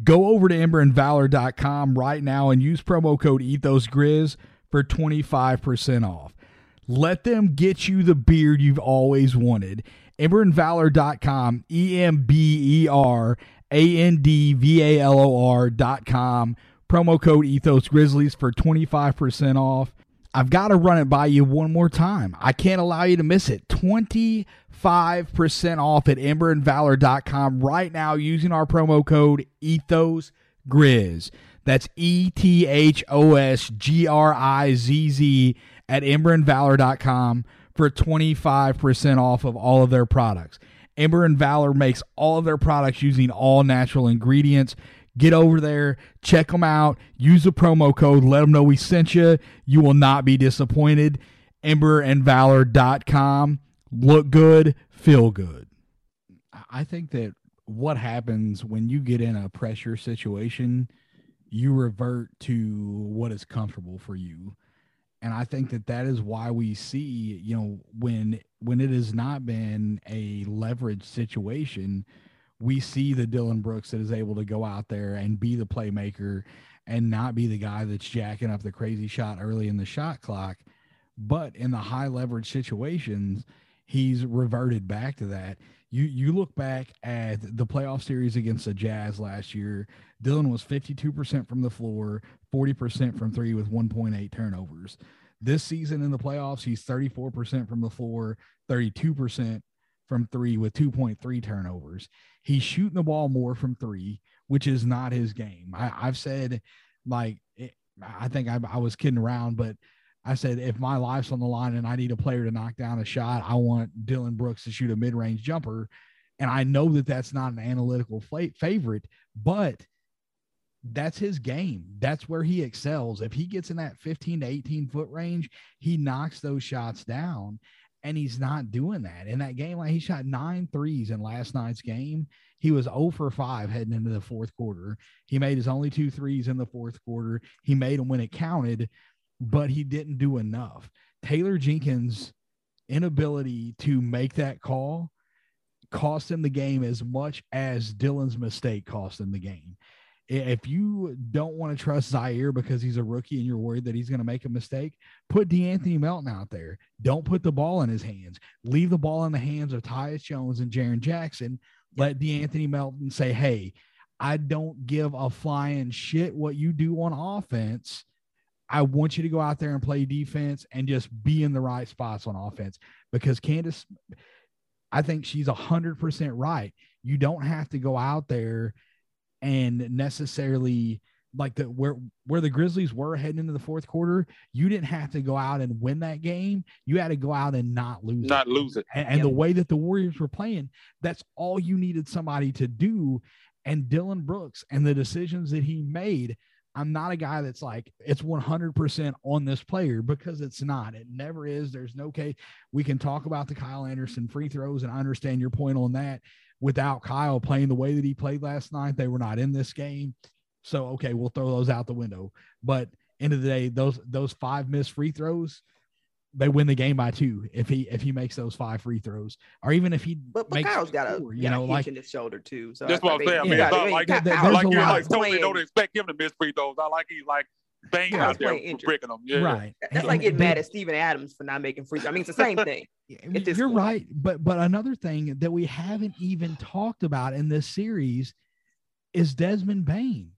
Speaker 1: Go over to emberandvalor.com right now and use promo code EthosGrizz for 25% off. Let them get you the beard you've always wanted. Emberandvalor.com, E M B E R A N D V A L O R.com. Promo code Ethos Grizzlies for 25% off. I've got to run it by you one more time. I can't allow you to miss it. 25% off at emberandvalor.com right now using our promo code Ethos Grizz. That's E T H O S G R I Z Z at emberandvalor.com for 25% off of all of their products. Ember and Valor makes all of their products using all natural ingredients. Get over there, check them out, use the promo code, let them know we sent you. You will not be disappointed. Emberandvalor.com. Look good, feel good. I think that what happens when you get in a pressure situation, you revert to what is comfortable for you. And I think that that is why we see, you know, when when it has not been a leverage situation, we see the Dillon Brooks that is able to go out there and be the playmaker and not be the guy that's jacking up the crazy shot early in the shot clock. But in the high leverage situations, he's reverted back to that. You you look back at the playoff series against the Jazz last year, Dillon was 52% from the floor, 40% from three with 1.8 turnovers. This season in the playoffs, he's 34% from the floor, 32% from three with 2.3 turnovers. He's shooting the ball more from three, which is not his game. I, have said, like, it, I think I, I was kidding around, but I said, if my life's on the line and I need a player to knock down a shot, I want Dillon Brooks to shoot a mid range jumper. And I know that that's not an analytical favorite, but that's his game. That's where he excels. If he gets in that 15 to 18 foot range, he knocks those shots down and he's not doing that. In that game, like he shot nine threes in last night's game. He was 0 for 5 heading into the fourth quarter. He made his only two threes in the fourth quarter. He made them when it counted, but he didn't do enough. Taylor Jenkins' inability to make that call cost him the game as much as Dillon's mistake cost him the game if you don't want to trust Ziaire because he's a rookie and you're worried that he's going to make a mistake, put De'Anthony Melton out there. Don't put the ball in his hands. Leave the ball in the hands of Tyus Jones and Jaren Jackson. Let De'Anthony Melton say, hey, I don't give a flying shit what you do on offense. I want you to go out there and play defense and just be in the right spots on offense because Candace, I think she's 100% right. You don't have to go out there – and necessarily like the where where the Grizzlies were heading into the fourth quarter, you didn't have to go out and win that game. You had to go out and not lose
Speaker 2: not
Speaker 1: it.
Speaker 2: lose it.
Speaker 1: And, and yep. the way that the Warriors were playing, that's all you needed somebody to do. And Dillon Brooks and the decisions that he made, I'm not a guy that's like it's 100% on this player because it's not. It never is. There's no case. We can talk about the Kyle Anderson free throws, and I understand your point on that without Kyle playing the way that he played last night, they were not in this game. So okay, we'll throw those out the window. But end of the day, those those five missed free throws, they win the game by two if he if he makes those five free throws, or even if he.
Speaker 3: But, but Kyle's got a you know like in his shoulder too. So
Speaker 2: that's what I'm saying. I mean, it's not like, like, like you like totally don't expect him to miss free throws. I like he's like Bane
Speaker 3: Yeah,
Speaker 2: out there
Speaker 3: playing injured.
Speaker 2: bricking them. Yeah.
Speaker 1: Right.
Speaker 3: That's
Speaker 1: And-
Speaker 3: like getting
Speaker 1: they-
Speaker 3: mad at Steven Adams for not making free. Throws. I mean, it's the same thing.
Speaker 1: Yeah,
Speaker 3: at this
Speaker 1: You're
Speaker 3: point.
Speaker 1: right, but but another thing that we haven't even talked about in this series is Desmond Bane.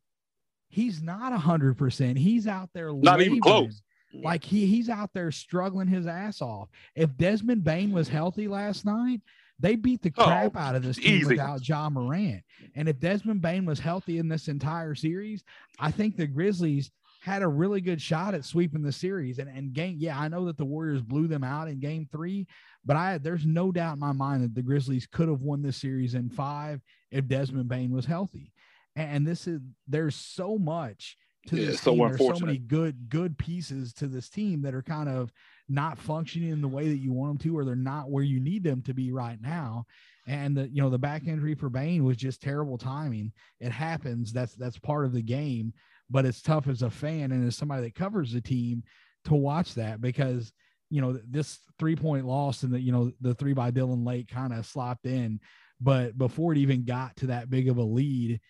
Speaker 1: He's not a hundred percent. He's out there
Speaker 2: Not even close.
Speaker 3: Yeah.
Speaker 1: Like he he's out there struggling his ass off. If Desmond Bane was healthy last night, they beat the
Speaker 2: Oh,
Speaker 1: crap out of this team
Speaker 2: easy.
Speaker 1: without Ja Morant. And if Desmond Bane was healthy in this entire series, I think the Grizzlies had a really good shot at sweeping the series. And and game, yeah, I know that the Warriors blew them out in game three, but I there's no doubt in my mind that the Grizzlies could have won this series in five if Desmond Bane was healthy. And this is there's so much to
Speaker 2: Yeah,
Speaker 1: this
Speaker 2: so
Speaker 1: team. There's so many good good pieces to this team that are kind of not functioning in the way that you want them to, or they're not where you need them to be right now. And the you know the back injury for Bane was just terrible timing. It happens. That's that's part of the game. But it's tough as a fan and as somebody that covers the team to watch that because you know this three point loss and the you know the three by Dillon Lake kind of slopped in, but before it even got to that big of a lead,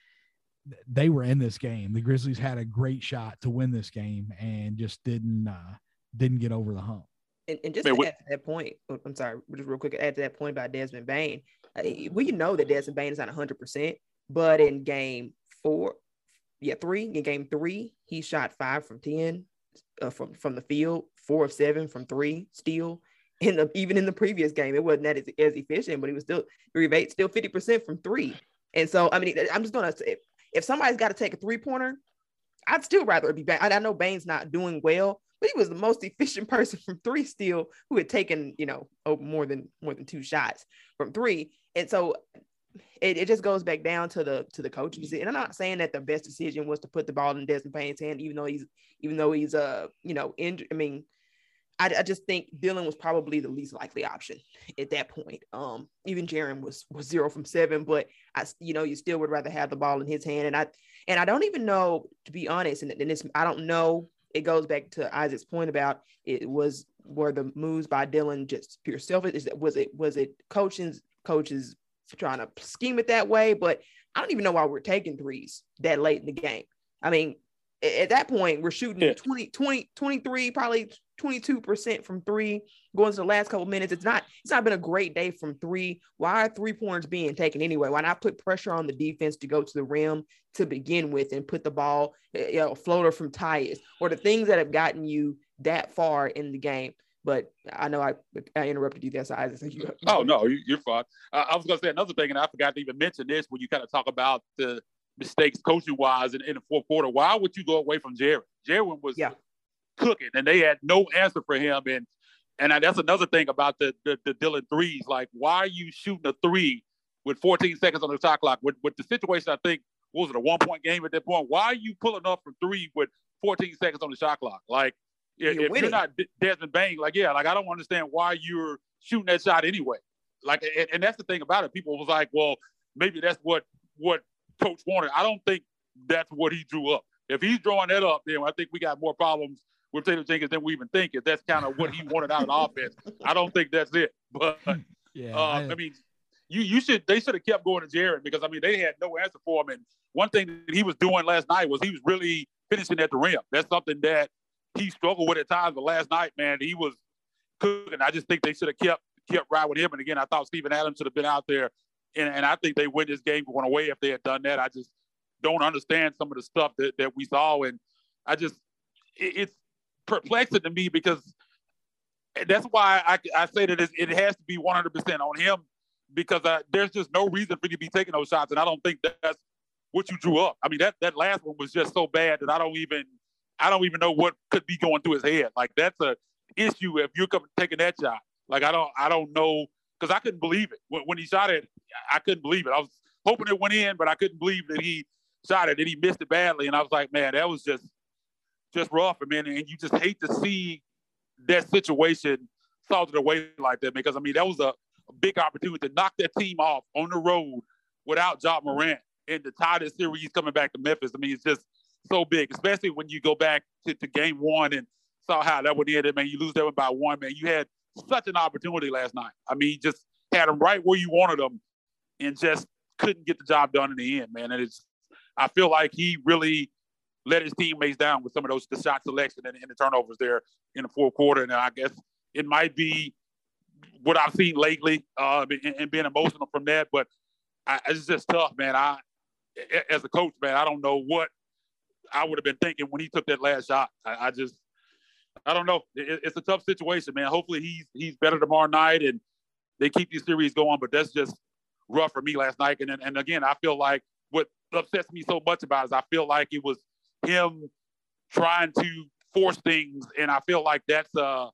Speaker 1: they were in this game. The Grizzlies had a great shot to win this game and just didn't uh, didn't get over the hump.
Speaker 3: And, and just
Speaker 2: Man,
Speaker 3: to
Speaker 2: what-
Speaker 3: add to that point, oh, I'm sorry, just real quick, add to that point about Desmond Bane. uh, We know that Desmond Bane is not 100%, but in game four, yeah, three, in game three, he shot five from 10 uh, from, from the field, four of seven from three, still. In the, even in the previous game, it wasn't that as, as efficient, but he was still rebate still 50% from three. And so, I mean, I'm just gonna say, if somebody's got to take a three pointer, I'd still rather it be Bane. I, I know Bane's not doing well, but he was the most efficient person from three still who had taken, you know, oh, more than more than two shots from three. And so it, it just goes back down to the to the coaching. And I'm not saying that the best decision was to put the ball in Desmond Bane's hand, even though he's even though he's uh you know injured. I mean, I, I just think Dillon was probably the least likely option at that point. Um, even Jaren was was zero from seven, but I you know you still would rather have the ball in his hand. And I and I don't even know to be honest, and, and it's I don't know. It goes back to Isaac's point about it was were the moves by Dillon just pure selfish? Is that was it was it coaching's coaches trying to scheme it that way? But I don't even know why we're taking threes that late in the game. I mean, at that point, we're shooting
Speaker 2: Yeah.
Speaker 3: 20, 20, 23, probably 22% from three going to the last couple minutes. It's not, it's not been a great day from three. Why are three pointers being taken anyway? Why not put pressure on the defense to go to the rim to begin with and put the ball, eh, you know, floater from Tyus or the things that have gotten you that far in the game? But I know I, I interrupted you there, so Isaac. So you,
Speaker 2: Oh no, you, you're fine. Uh, I was going to say another thing, and I forgot to even mention this when you kind of talk about the mistakes coaching wise in, in the fourth quarter. Why would you go away from Jaren? Jaren was
Speaker 3: Yeah.
Speaker 2: cooking, and they had no answer for him. And and that's another thing about the, the the Dillon threes. Like, why are you shooting a three with 14 seconds on the shot clock? With with the situation, I think what was it a one point game at that point? Why are you pulling up from three with 14 seconds on the shot clock? Like, if,
Speaker 3: You're
Speaker 2: if you're not Desmond Bane, like, yeah, like I don't understand why you're shooting that shot anyway. Like, and, and that's the thing about it. People was like, well, maybe that's what what coach wanted. I don't think that's what he drew up. If he's drawing that up, then I think we got more problems with Taylor Jenkins than we even think. If that's kind of what he wanted out of the offense, I don't think that's it. But
Speaker 1: Yeah.
Speaker 2: uh, I, mean, you you should they should have kept going to Jaren because I mean they had no answer for him. And one thing that he was doing last night was he was really finishing at the rim. That's something that he struggled with at times. But last night, man, he was cooking. I just think they should have kept kept right with him. And again, I thought Steven Adams should have been out there. And, and I think they win this game going away if they had done that. I just don't understand some of the stuff that, that we saw. And I just, it, it's perplexing to me because that's why I, I say that it has to be 100% on him because uh, there's just no reason for you to be taking those shots. And I don't think that's what you drew up. I mean, that, that last one was just so bad that I don't even, I don't even know what could be going through his head. Like that's a issue if you're taking that shot. Like, I don't, I don't know. Cause I couldn't believe it when, he shot it. I couldn't believe it. I was hoping it went in, but I couldn't believe that he shot it and he missed it badly. And I was like, man, that was just, just rough. I mean, and you just hate to see that situation salted away like that because I mean that was a, a big opportunity to knock that team off on the road without Ja Morant and to tie this series coming back to Memphis. I mean, it's just so big, especially when you go back to, to game one and saw how that would end. Man, you lose that one by one. Man, you had such an opportunity last night. I mean, just had them right where you wanted them and just couldn't get the job done in the end, man. And it's I feel like he really let his teammates down with some of those the shot selection and, and the turnovers there in the fourth quarter. And I guess it might be what I've seen lately uh, and, and, being emotional from that. But I, it's just tough, man. I, as a coach, man, I don't know what I would have been thinking when he took that last shot. I, I just, I don't know. It, it's a tough situation, man. Hopefully he's he's better tomorrow night and they keep these series going. But that's just rough for me last night. And and again, I feel like what upsets me so much about is I feel like it was him trying to force things, and I feel like that's a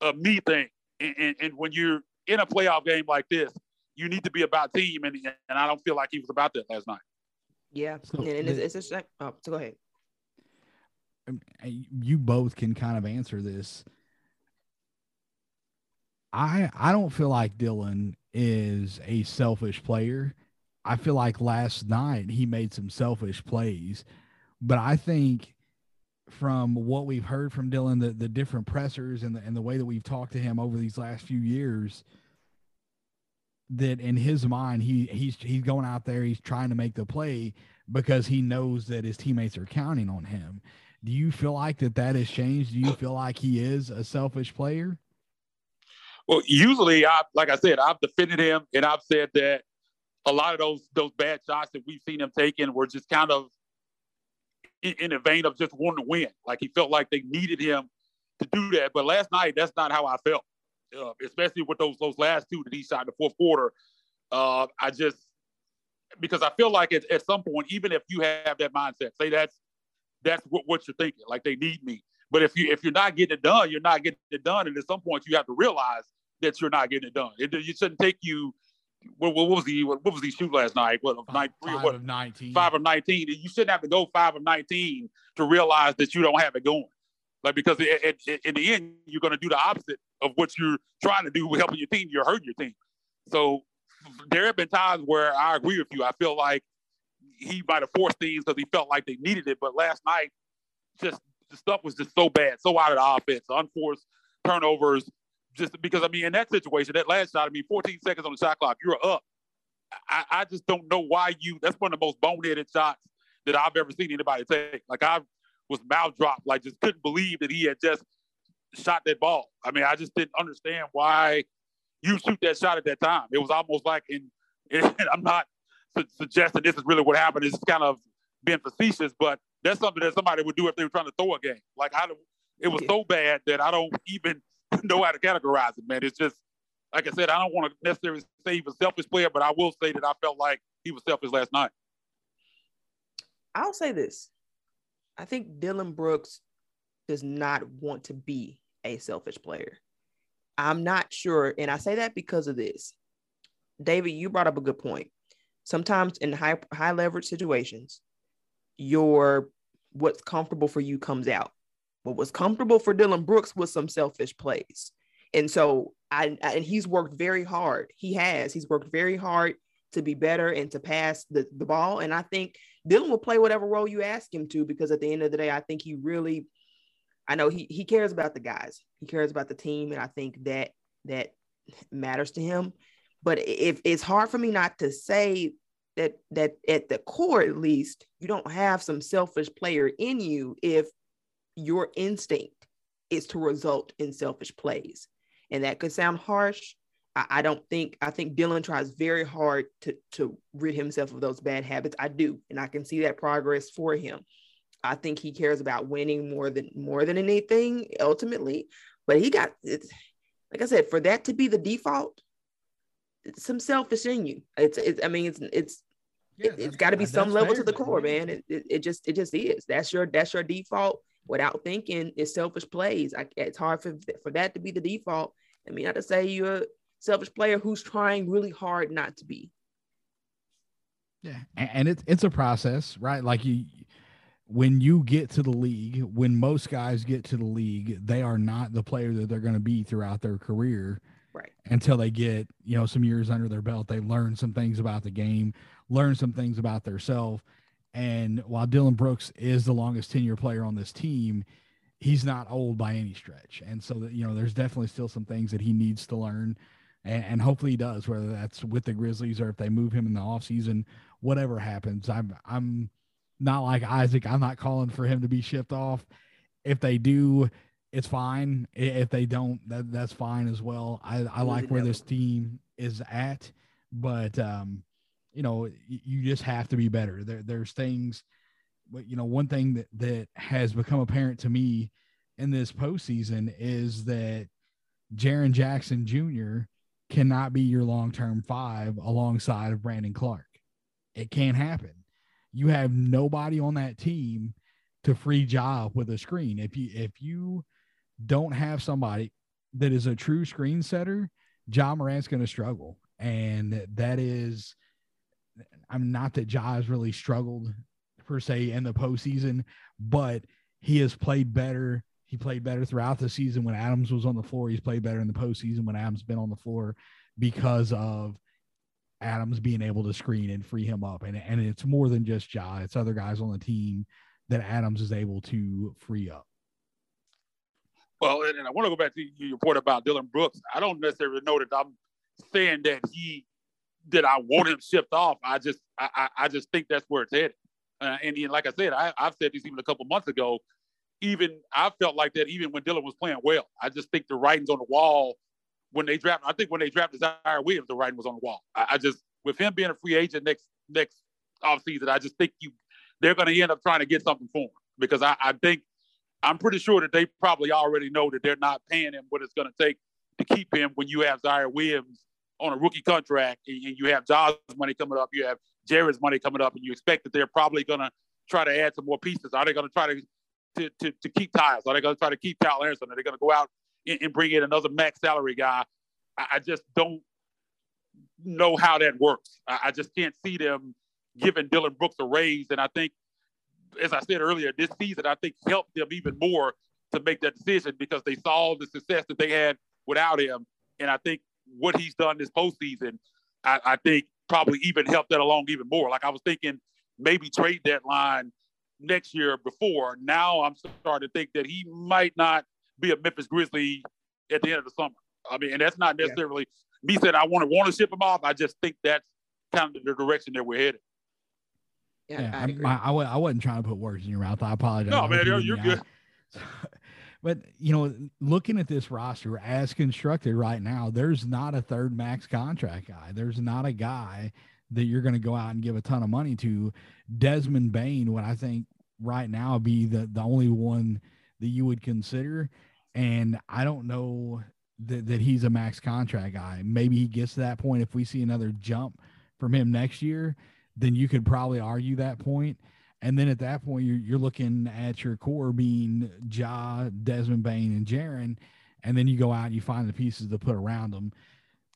Speaker 2: a me thing. And, and, and when you're in a playoff game like this, you need to be about team, and and I don't feel like he was about that last night.
Speaker 3: Yeah, so and, and it's, it's just oh, so go ahead.
Speaker 1: Um, you both can kind of answer this. I I don't feel like Dillon is a selfish player. I feel like last night he made some selfish plays, but I think from what we've heard from Dillon, the, the different pressers and the, and the way that we've talked to him over these last few years, that in his mind he he's he's going out there, he's trying to make the play because he knows that his teammates are counting on him. Do you feel like that that has changed? Do you feel like he is a selfish player?
Speaker 2: Well, usually, I like I said, I've defended him, and I've said that a lot of those those bad shots that we've seen him taking were just kind of in, in a vein of just wanting to win. Like he felt like they needed him to do that. But last night, that's not how I felt, uh, especially with those those last two that he shot in the fourth quarter. Uh, I just because I feel like at, at some point, even if you have that mindset, say that's that's what, what you're thinking, like they need me. But if you if you're not getting it done, you're not getting it done, and at some point you have to realize that you're not getting it done. It, it shouldn't take you. What, what, was he? What, what was he shoot last night? What
Speaker 1: five, three, five what, of nineteen?
Speaker 2: Five of nineteen. You shouldn't have to go five of nineteen to realize that you don't have it going. Like because it, it, in the end, you're going to do the opposite of what you're trying to do with helping your team. You're hurting your team. So there have been times where I agree with you. I feel like he might have forced things because he felt like they needed it. But last night, just the stuff was just so bad, so out of the offense, unforced turnovers. Just because I mean, in that situation, that last shot, I mean, 14 seconds on the shot clock, you're up. I, I just don't know why you. That's one of the most boneheaded shots that I've ever seen anybody take. Like I was mouth dropped, like just couldn't believe that he had just shot that ball. I mean, I just didn't understand why you shoot that shot at that time. It was almost like in. And I'm not su- suggesting this is really what happened. It's kind of being facetious, but that's something that somebody would do if they were trying to throw a game. Like I, it was so bad that I don't even know how to categorize it, man. It's just like I said, I don't want to necessarily say he was a selfish player, but I will say that I felt like he was selfish last night.
Speaker 3: I'll say this. I think Dillon Brooks does not want to be a selfish player. I'm not sure, and I say that because of this. David, you brought up a good point. Sometimes in high high leverage situations, your what's comfortable for you comes out. What was comfortable for Dillon Brooks was some selfish plays. And so I and he's worked very hard. He has. He's worked very hard to be better and to pass the, the ball. And I think Dillon will play whatever role you ask him to because at the end of the day, I think he really I know he he cares about the guys. He cares about the team. And I think that that matters to him. But if it's hard for me not to say that that at the core at least you don't have some selfish player in you if your instinct is to result in selfish plays. And that could sound harsh. I, I don't think i think Dillon tries very hard to to rid himself of those bad habits. I do and i can see that progress for him. I think he cares about winning more than more than anything ultimately but he got it's like i said for that to be the default some selfish in you. It's, it's I mean, it's it's yeah, it, has got to be some level to the core, man. It, it, it, just it just is. That's your that's your default. Without thinking, it's selfish plays. I, it's hard for for that to be the default. I mean, not to say you're a selfish player who's trying really hard not to be.
Speaker 1: Yeah, and it's it's a process, right? Like you, when you get to the league, when most guys get to the league, they are not the player that they're going to be throughout their career
Speaker 3: right.
Speaker 1: until they get you know some years under their belt they learn some things about the game learn some things about themselves and while dillon brooks is the longest tenure player on this team he's not old by any stretch. And so that you know there's definitely still some things that he needs to learn. And, and hopefully he does whether that's with the grizzlies or if they move him in the offseason whatever happens. I'm i'm not like Isaac. I'm not calling for him to be shipped off. If they do, it's fine. If they don't, that, that's fine as well. I, I like where this team is at, but um, you know, you just have to be better. There, there's things, but you know, one thing that that has become apparent to me in this postseason is that Jaren Jackson Jr. cannot be your long term five alongside of Brandon Clarke. It can't happen. You have nobody on that team to free Ja with a screen. If you if you don't have somebody that is a true screen setter, Ja Morant's going to struggle, and that is. I'm not that Ja has really struggled per se in the postseason, but he has played better. He played better throughout the season when Adams was on the floor. He's played better in the postseason when Adams been on the floor because of Adams being able to screen and free him up. And, and it's more than just Ja, it's other guys on the team that Adams is able to free up.
Speaker 2: Well, and, I want to go back to your point about Dillon Brooks. I don't necessarily know that I'm saying that he that I want him shipped off. I just I, I just think that's where it's headed. Uh, and, and, like I said, I, I've said this even a couple months ago. Even I felt like that even when Dillon was playing well. I just think the writing's on the wall when they draft, I think when they drafted Ziaire Williams, the writing was on the wall. I, I just with him being a free agent next next offseason, I just think you they're going to end up trying to get something for him because I, I think I'm pretty sure that they probably already know that they're not paying him what it's going to take to keep him when you have Ziaire Williams on a rookie contract and, you have Ja's money coming up, you have Jaren's money coming up, and you expect that they're probably going to try to add some more pieces. Are they going to try to to, to, to keep Tyus? Are they going to try to keep Kyle Anderson? Are they going to go out and, and bring in another max salary guy. I, I just don't know how that works. I, I, just can't see them giving Dillon Brooks a raise. And I think, as I said earlier, this season, I think helped them even more to make that decision because they saw the success that they had without him. And I think what he's done this postseason, I, I think probably even helped that along even more. Like I was thinking maybe trade deadline next year before. Now I'm starting to think that he might not be a Memphis Grizzly at the end of the summer. I mean, and that's not necessarily yeah. me saying I want to want to ship him off. I just think that's kind of the direction that we're headed.
Speaker 1: Yeah, yeah I, I, I, I, wasn't trying to put words in your mouth. I apologize.
Speaker 2: No, man, you're, you're good.
Speaker 1: but you know, looking at this roster as constructed right now, there's not a third max contract guy. There's not a guy that you're going to go out and give a ton of money to. Desmond Bane, what I think right now be the the only one that you would consider. And I don't know that, that he's a max contract guy. Maybe he gets to that point. If we see another jump from him next year, then you could probably argue that point. And then at that point, you're, you're looking at your core being Ja, Desmond Bane, and Jaren. And then you go out and you find the pieces to put around them.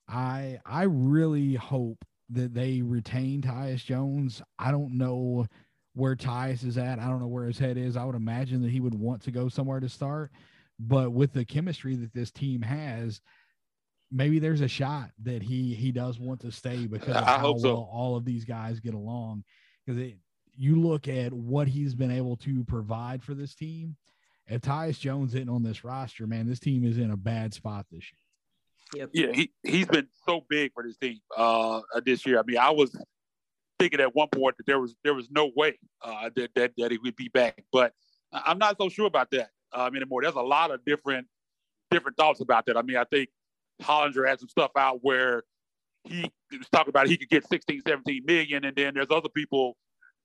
Speaker 1: I I really hope that they retain Tyus Jones. I don't know where Tyus is at. I don't know where his head is. I would imagine that he would want to go somewhere to start. But with the chemistry that this team has, maybe there's a shot that he he does want to stay because I hope so. Well all of these guys get along. Because you look at what he's been able to provide for this team. If Tyus Jones isn't on this roster, man, this team is in a bad spot this
Speaker 2: year. Yep. Yeah, he, he's been so big for this team uh, this year. I mean, I was thinking at one point that there was there was no way uh, that, that that he would be back, but I'm not so sure about that um, anymore. There's a lot of different different thoughts about that. I mean, I think Hollinger had some stuff out where he was talking about he could get 16, 17 million, and then there's other people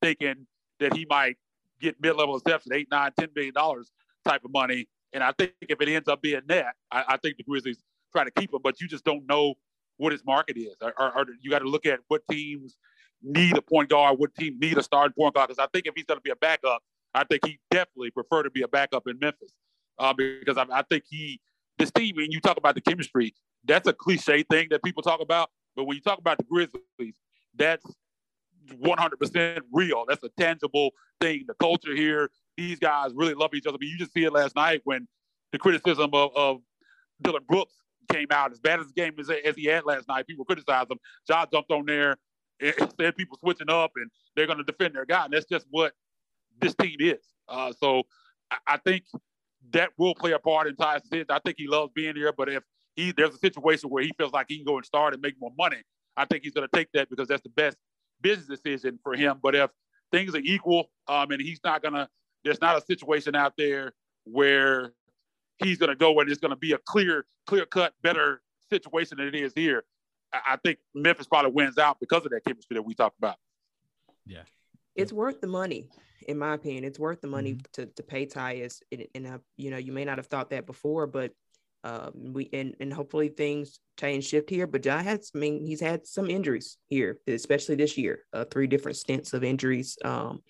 Speaker 2: thinking that he might get mid-level exception, eight, nine, ten million dollars type of money. And I think if it ends up being that, I, I think the Grizzlies try to keep him, but you just don't know what his market is. Or, or, or you got to look at what teams need a point guard, what team need a starting point guard. Because I think if he's going to be a backup, I think he definitely prefer to be a backup in Memphis. Uh, because I, I, think he, this team, when you talk about the chemistry, that's a cliche thing that people talk about. But when you talk about the Grizzlies, that's 100% real. That's a tangible thing. The culture here, these guys really love each other. Mean, you just see it last night when the criticism of, of Dillon Brooks came out. As bad as the game as, as he had last night, people criticized him. Ja jumped on there instead people switching up and they're going to defend their guy. And that's just what this team is. Uh, so I, I, think that will play a part in Tyus' decision. I think he loves being here, but if he there's a situation where he feels like he can go and start and make more money, I think he's going to take that because that's the best business decision for him. But if things are equal, um, and he's not gonna. There's not a situation out there where he's gonna go and it's gonna be a clear, clear cut, better situation than it is here. I, I think Memphis probably wins out because of that chemistry that we talked about.
Speaker 1: Yeah,
Speaker 3: it's worth the money in my opinion it's worth the money mm-hmm. to, to pay Tyus and, and uh, you know you may not have thought that before but um, we and, and hopefully things change shift here but Ja has I mean he's had some injuries here especially this year uh, three different stints of injuries um,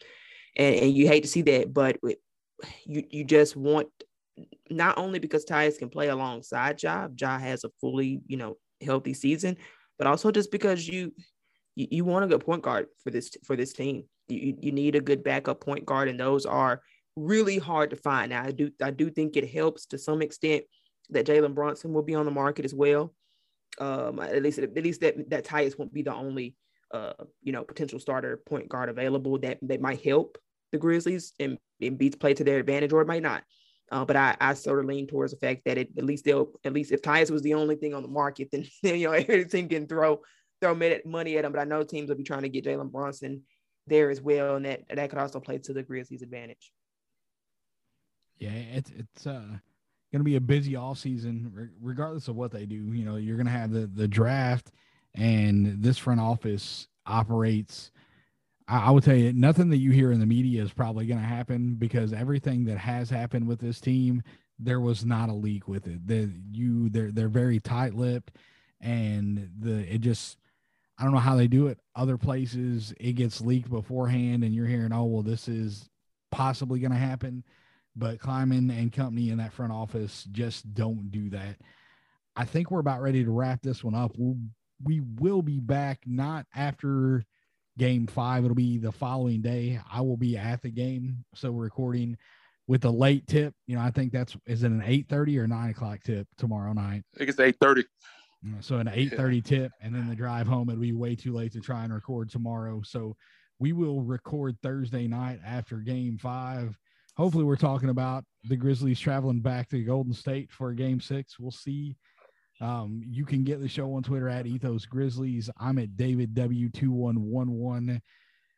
Speaker 3: and, and you hate to see that but you you just want not only because Tyus can play alongside Ja Ja has a fully you know healthy season but also just because you you, you want a good point guard for this for this team. You, you need a good backup point guard, and those are really hard to find. Now, I do I do think it helps to some extent that Jalen Brunson will be on the market as well. Um, at least at least that that Tyus won't be the only uh, you know potential starter point guard available that that might help the Grizzlies and, and beats play to their advantage, or it might not. Uh, but I, I sort of lean towards the fact that it, at least they'll at least if Tyus was the only thing on the market, then, then you know every team can throw throw money at him, but I know teams will be trying to get Jalen Brunson there as well, and that that could also play to the Grizzlies' advantage.
Speaker 1: Yeah, it's it's uh going to be a busy off season, regardless of what they do. You know, you're going to have the the draft, and this front office operates. I, I would tell you, nothing that you hear in the media is probably going to happen because everything that has happened with this team, there was not a leak with it. That you they're they're very tight lipped, and the it just I don't know how they do it. Other places it gets leaked beforehand, and you're hearing, oh well, this is possibly going to happen. But Kleiman and company in that front office just don't do that. I think we're about ready to wrap this one up. We'll, we will be back not after game five. It'll be the following day. I will be at the game. So we're recording with a late tip. You know, I think that's is it an eight thirty or nine o'clock tip tomorrow night?
Speaker 2: I think it's eight thirty.
Speaker 1: So an 8:30 tip and then the drive home it'll be way too late to try and record tomorrow. So we will record Thursday night after game 5. Hopefully we're talking about the Grizzlies traveling back to Golden State for game 6. We'll see. Um, you can get the show on Twitter at Ethos Grizzlies. I'm at David W2111.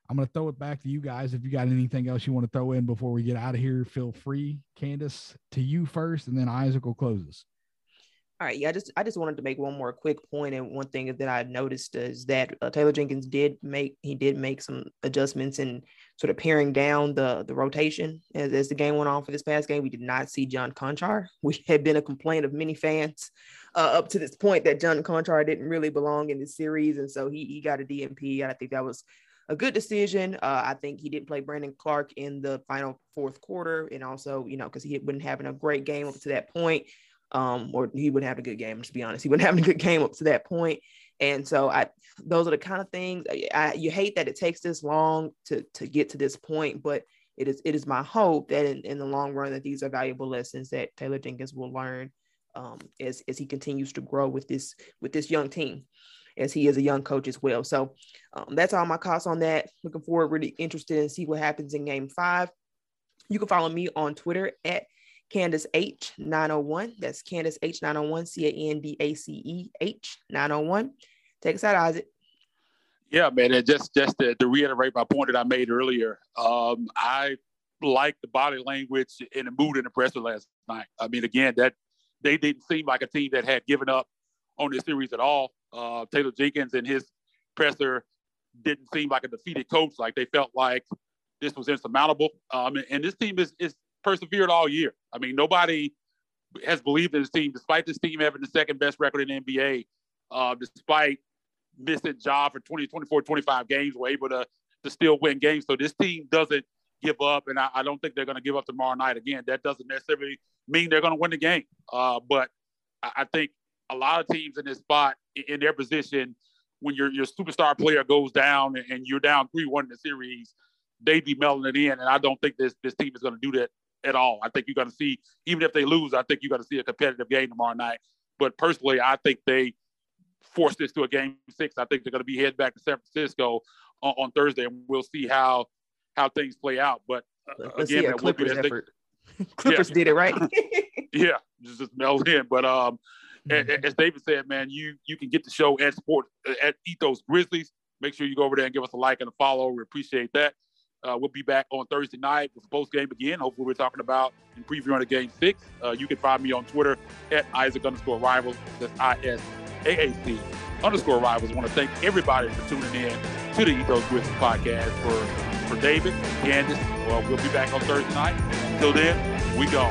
Speaker 1: I'm going to throw it back to you guys. If you got anything else you want to throw in before we get out of here, feel free. Candace, to you first, and then Isaac will close us.
Speaker 3: All right, yeah, I just I just wanted to make one more quick point, and one thing that I noticed is that uh, Taylor Jenkins did make he did make some adjustments and sort of paring down the the rotation as, as the game went on for this past game. We did not see John Konchar, which had been a complaint of many fans uh, up to this point that John Konchar didn't really belong in the series, and so he he got a DNP. I think that was a good decision. Uh, I think he didn't play Brandon Clarke in the final fourth quarter, and also you know because he been having a great game up to that point um, or he wouldn't have a good game. To be honest, he wouldn't have a good game up to that point. And so I, those are the kind of things I, you hate that it takes this long to to get to this point, but it is it is my hope that in, in the long run that these are valuable lessons that Taylor Jenkins will learn um, as as he continues to grow with this with this young team, as he is a young coach as well. So um, that's all my costs on that. Looking forward, really interested in see what happens in Game Five. You can follow me on Twitter at Candace H901. That's Candace H901, C A N D A C E H901. Take us out, Isaac.
Speaker 2: Yeah, man. And just just to, to, reiterate my point that I made earlier, um, I like the body language and the mood in the presser last night. I mean, again, that they didn't seem like a team that had given up on this series at all. Uh, Taylor Jenkins and his presser didn't seem like a defeated coach. Like they felt like this was insurmountable. Um, and this team is is persevered all year. I mean, nobody has believed in this team, despite this team having the second best record in the NBA, uh, despite missing Ja for 20, 24, 25 games, we're able to, to still win games. So this team doesn't give up, and I, I don't think they're going to give up tomorrow night. Again, that doesn't necessarily mean they're going to win the game. Uh, but I, I think a lot of teams in this spot, in their position, when your your superstar player goes down and, and you're down three one in the series, they'd be mailing it in. And I don't think this this team is going to do that at all. I think you're going to see, even if they lose, I think you're going to see a competitive game tomorrow night. But personally, I think they force this to a game six. I think they're going to be heading back to San Francisco on, on Thursday, and we'll see how how things play out. But uh,
Speaker 3: Let's again, see a Clippers effort. Clippers yeah. did it right.
Speaker 2: yeah, just, just meld in. But um, mm-hmm. as David said, man, you you can get the show at Sport at Ethos Grizzlies. Make sure you go over there and give us a like and a follow. We appreciate that. Uh, we'll be back on Thursday night with post game again. Hopefully, we're talking about and previewing the game six. Uh, you can find me on Twitter at Isaac underscore rivals. That's I S A A C underscore rivals. I want to thank everybody for tuning in to the Ethos Grizzlies podcast. For for David, Candace, well, we'll be back on Thursday night. Until then, we go.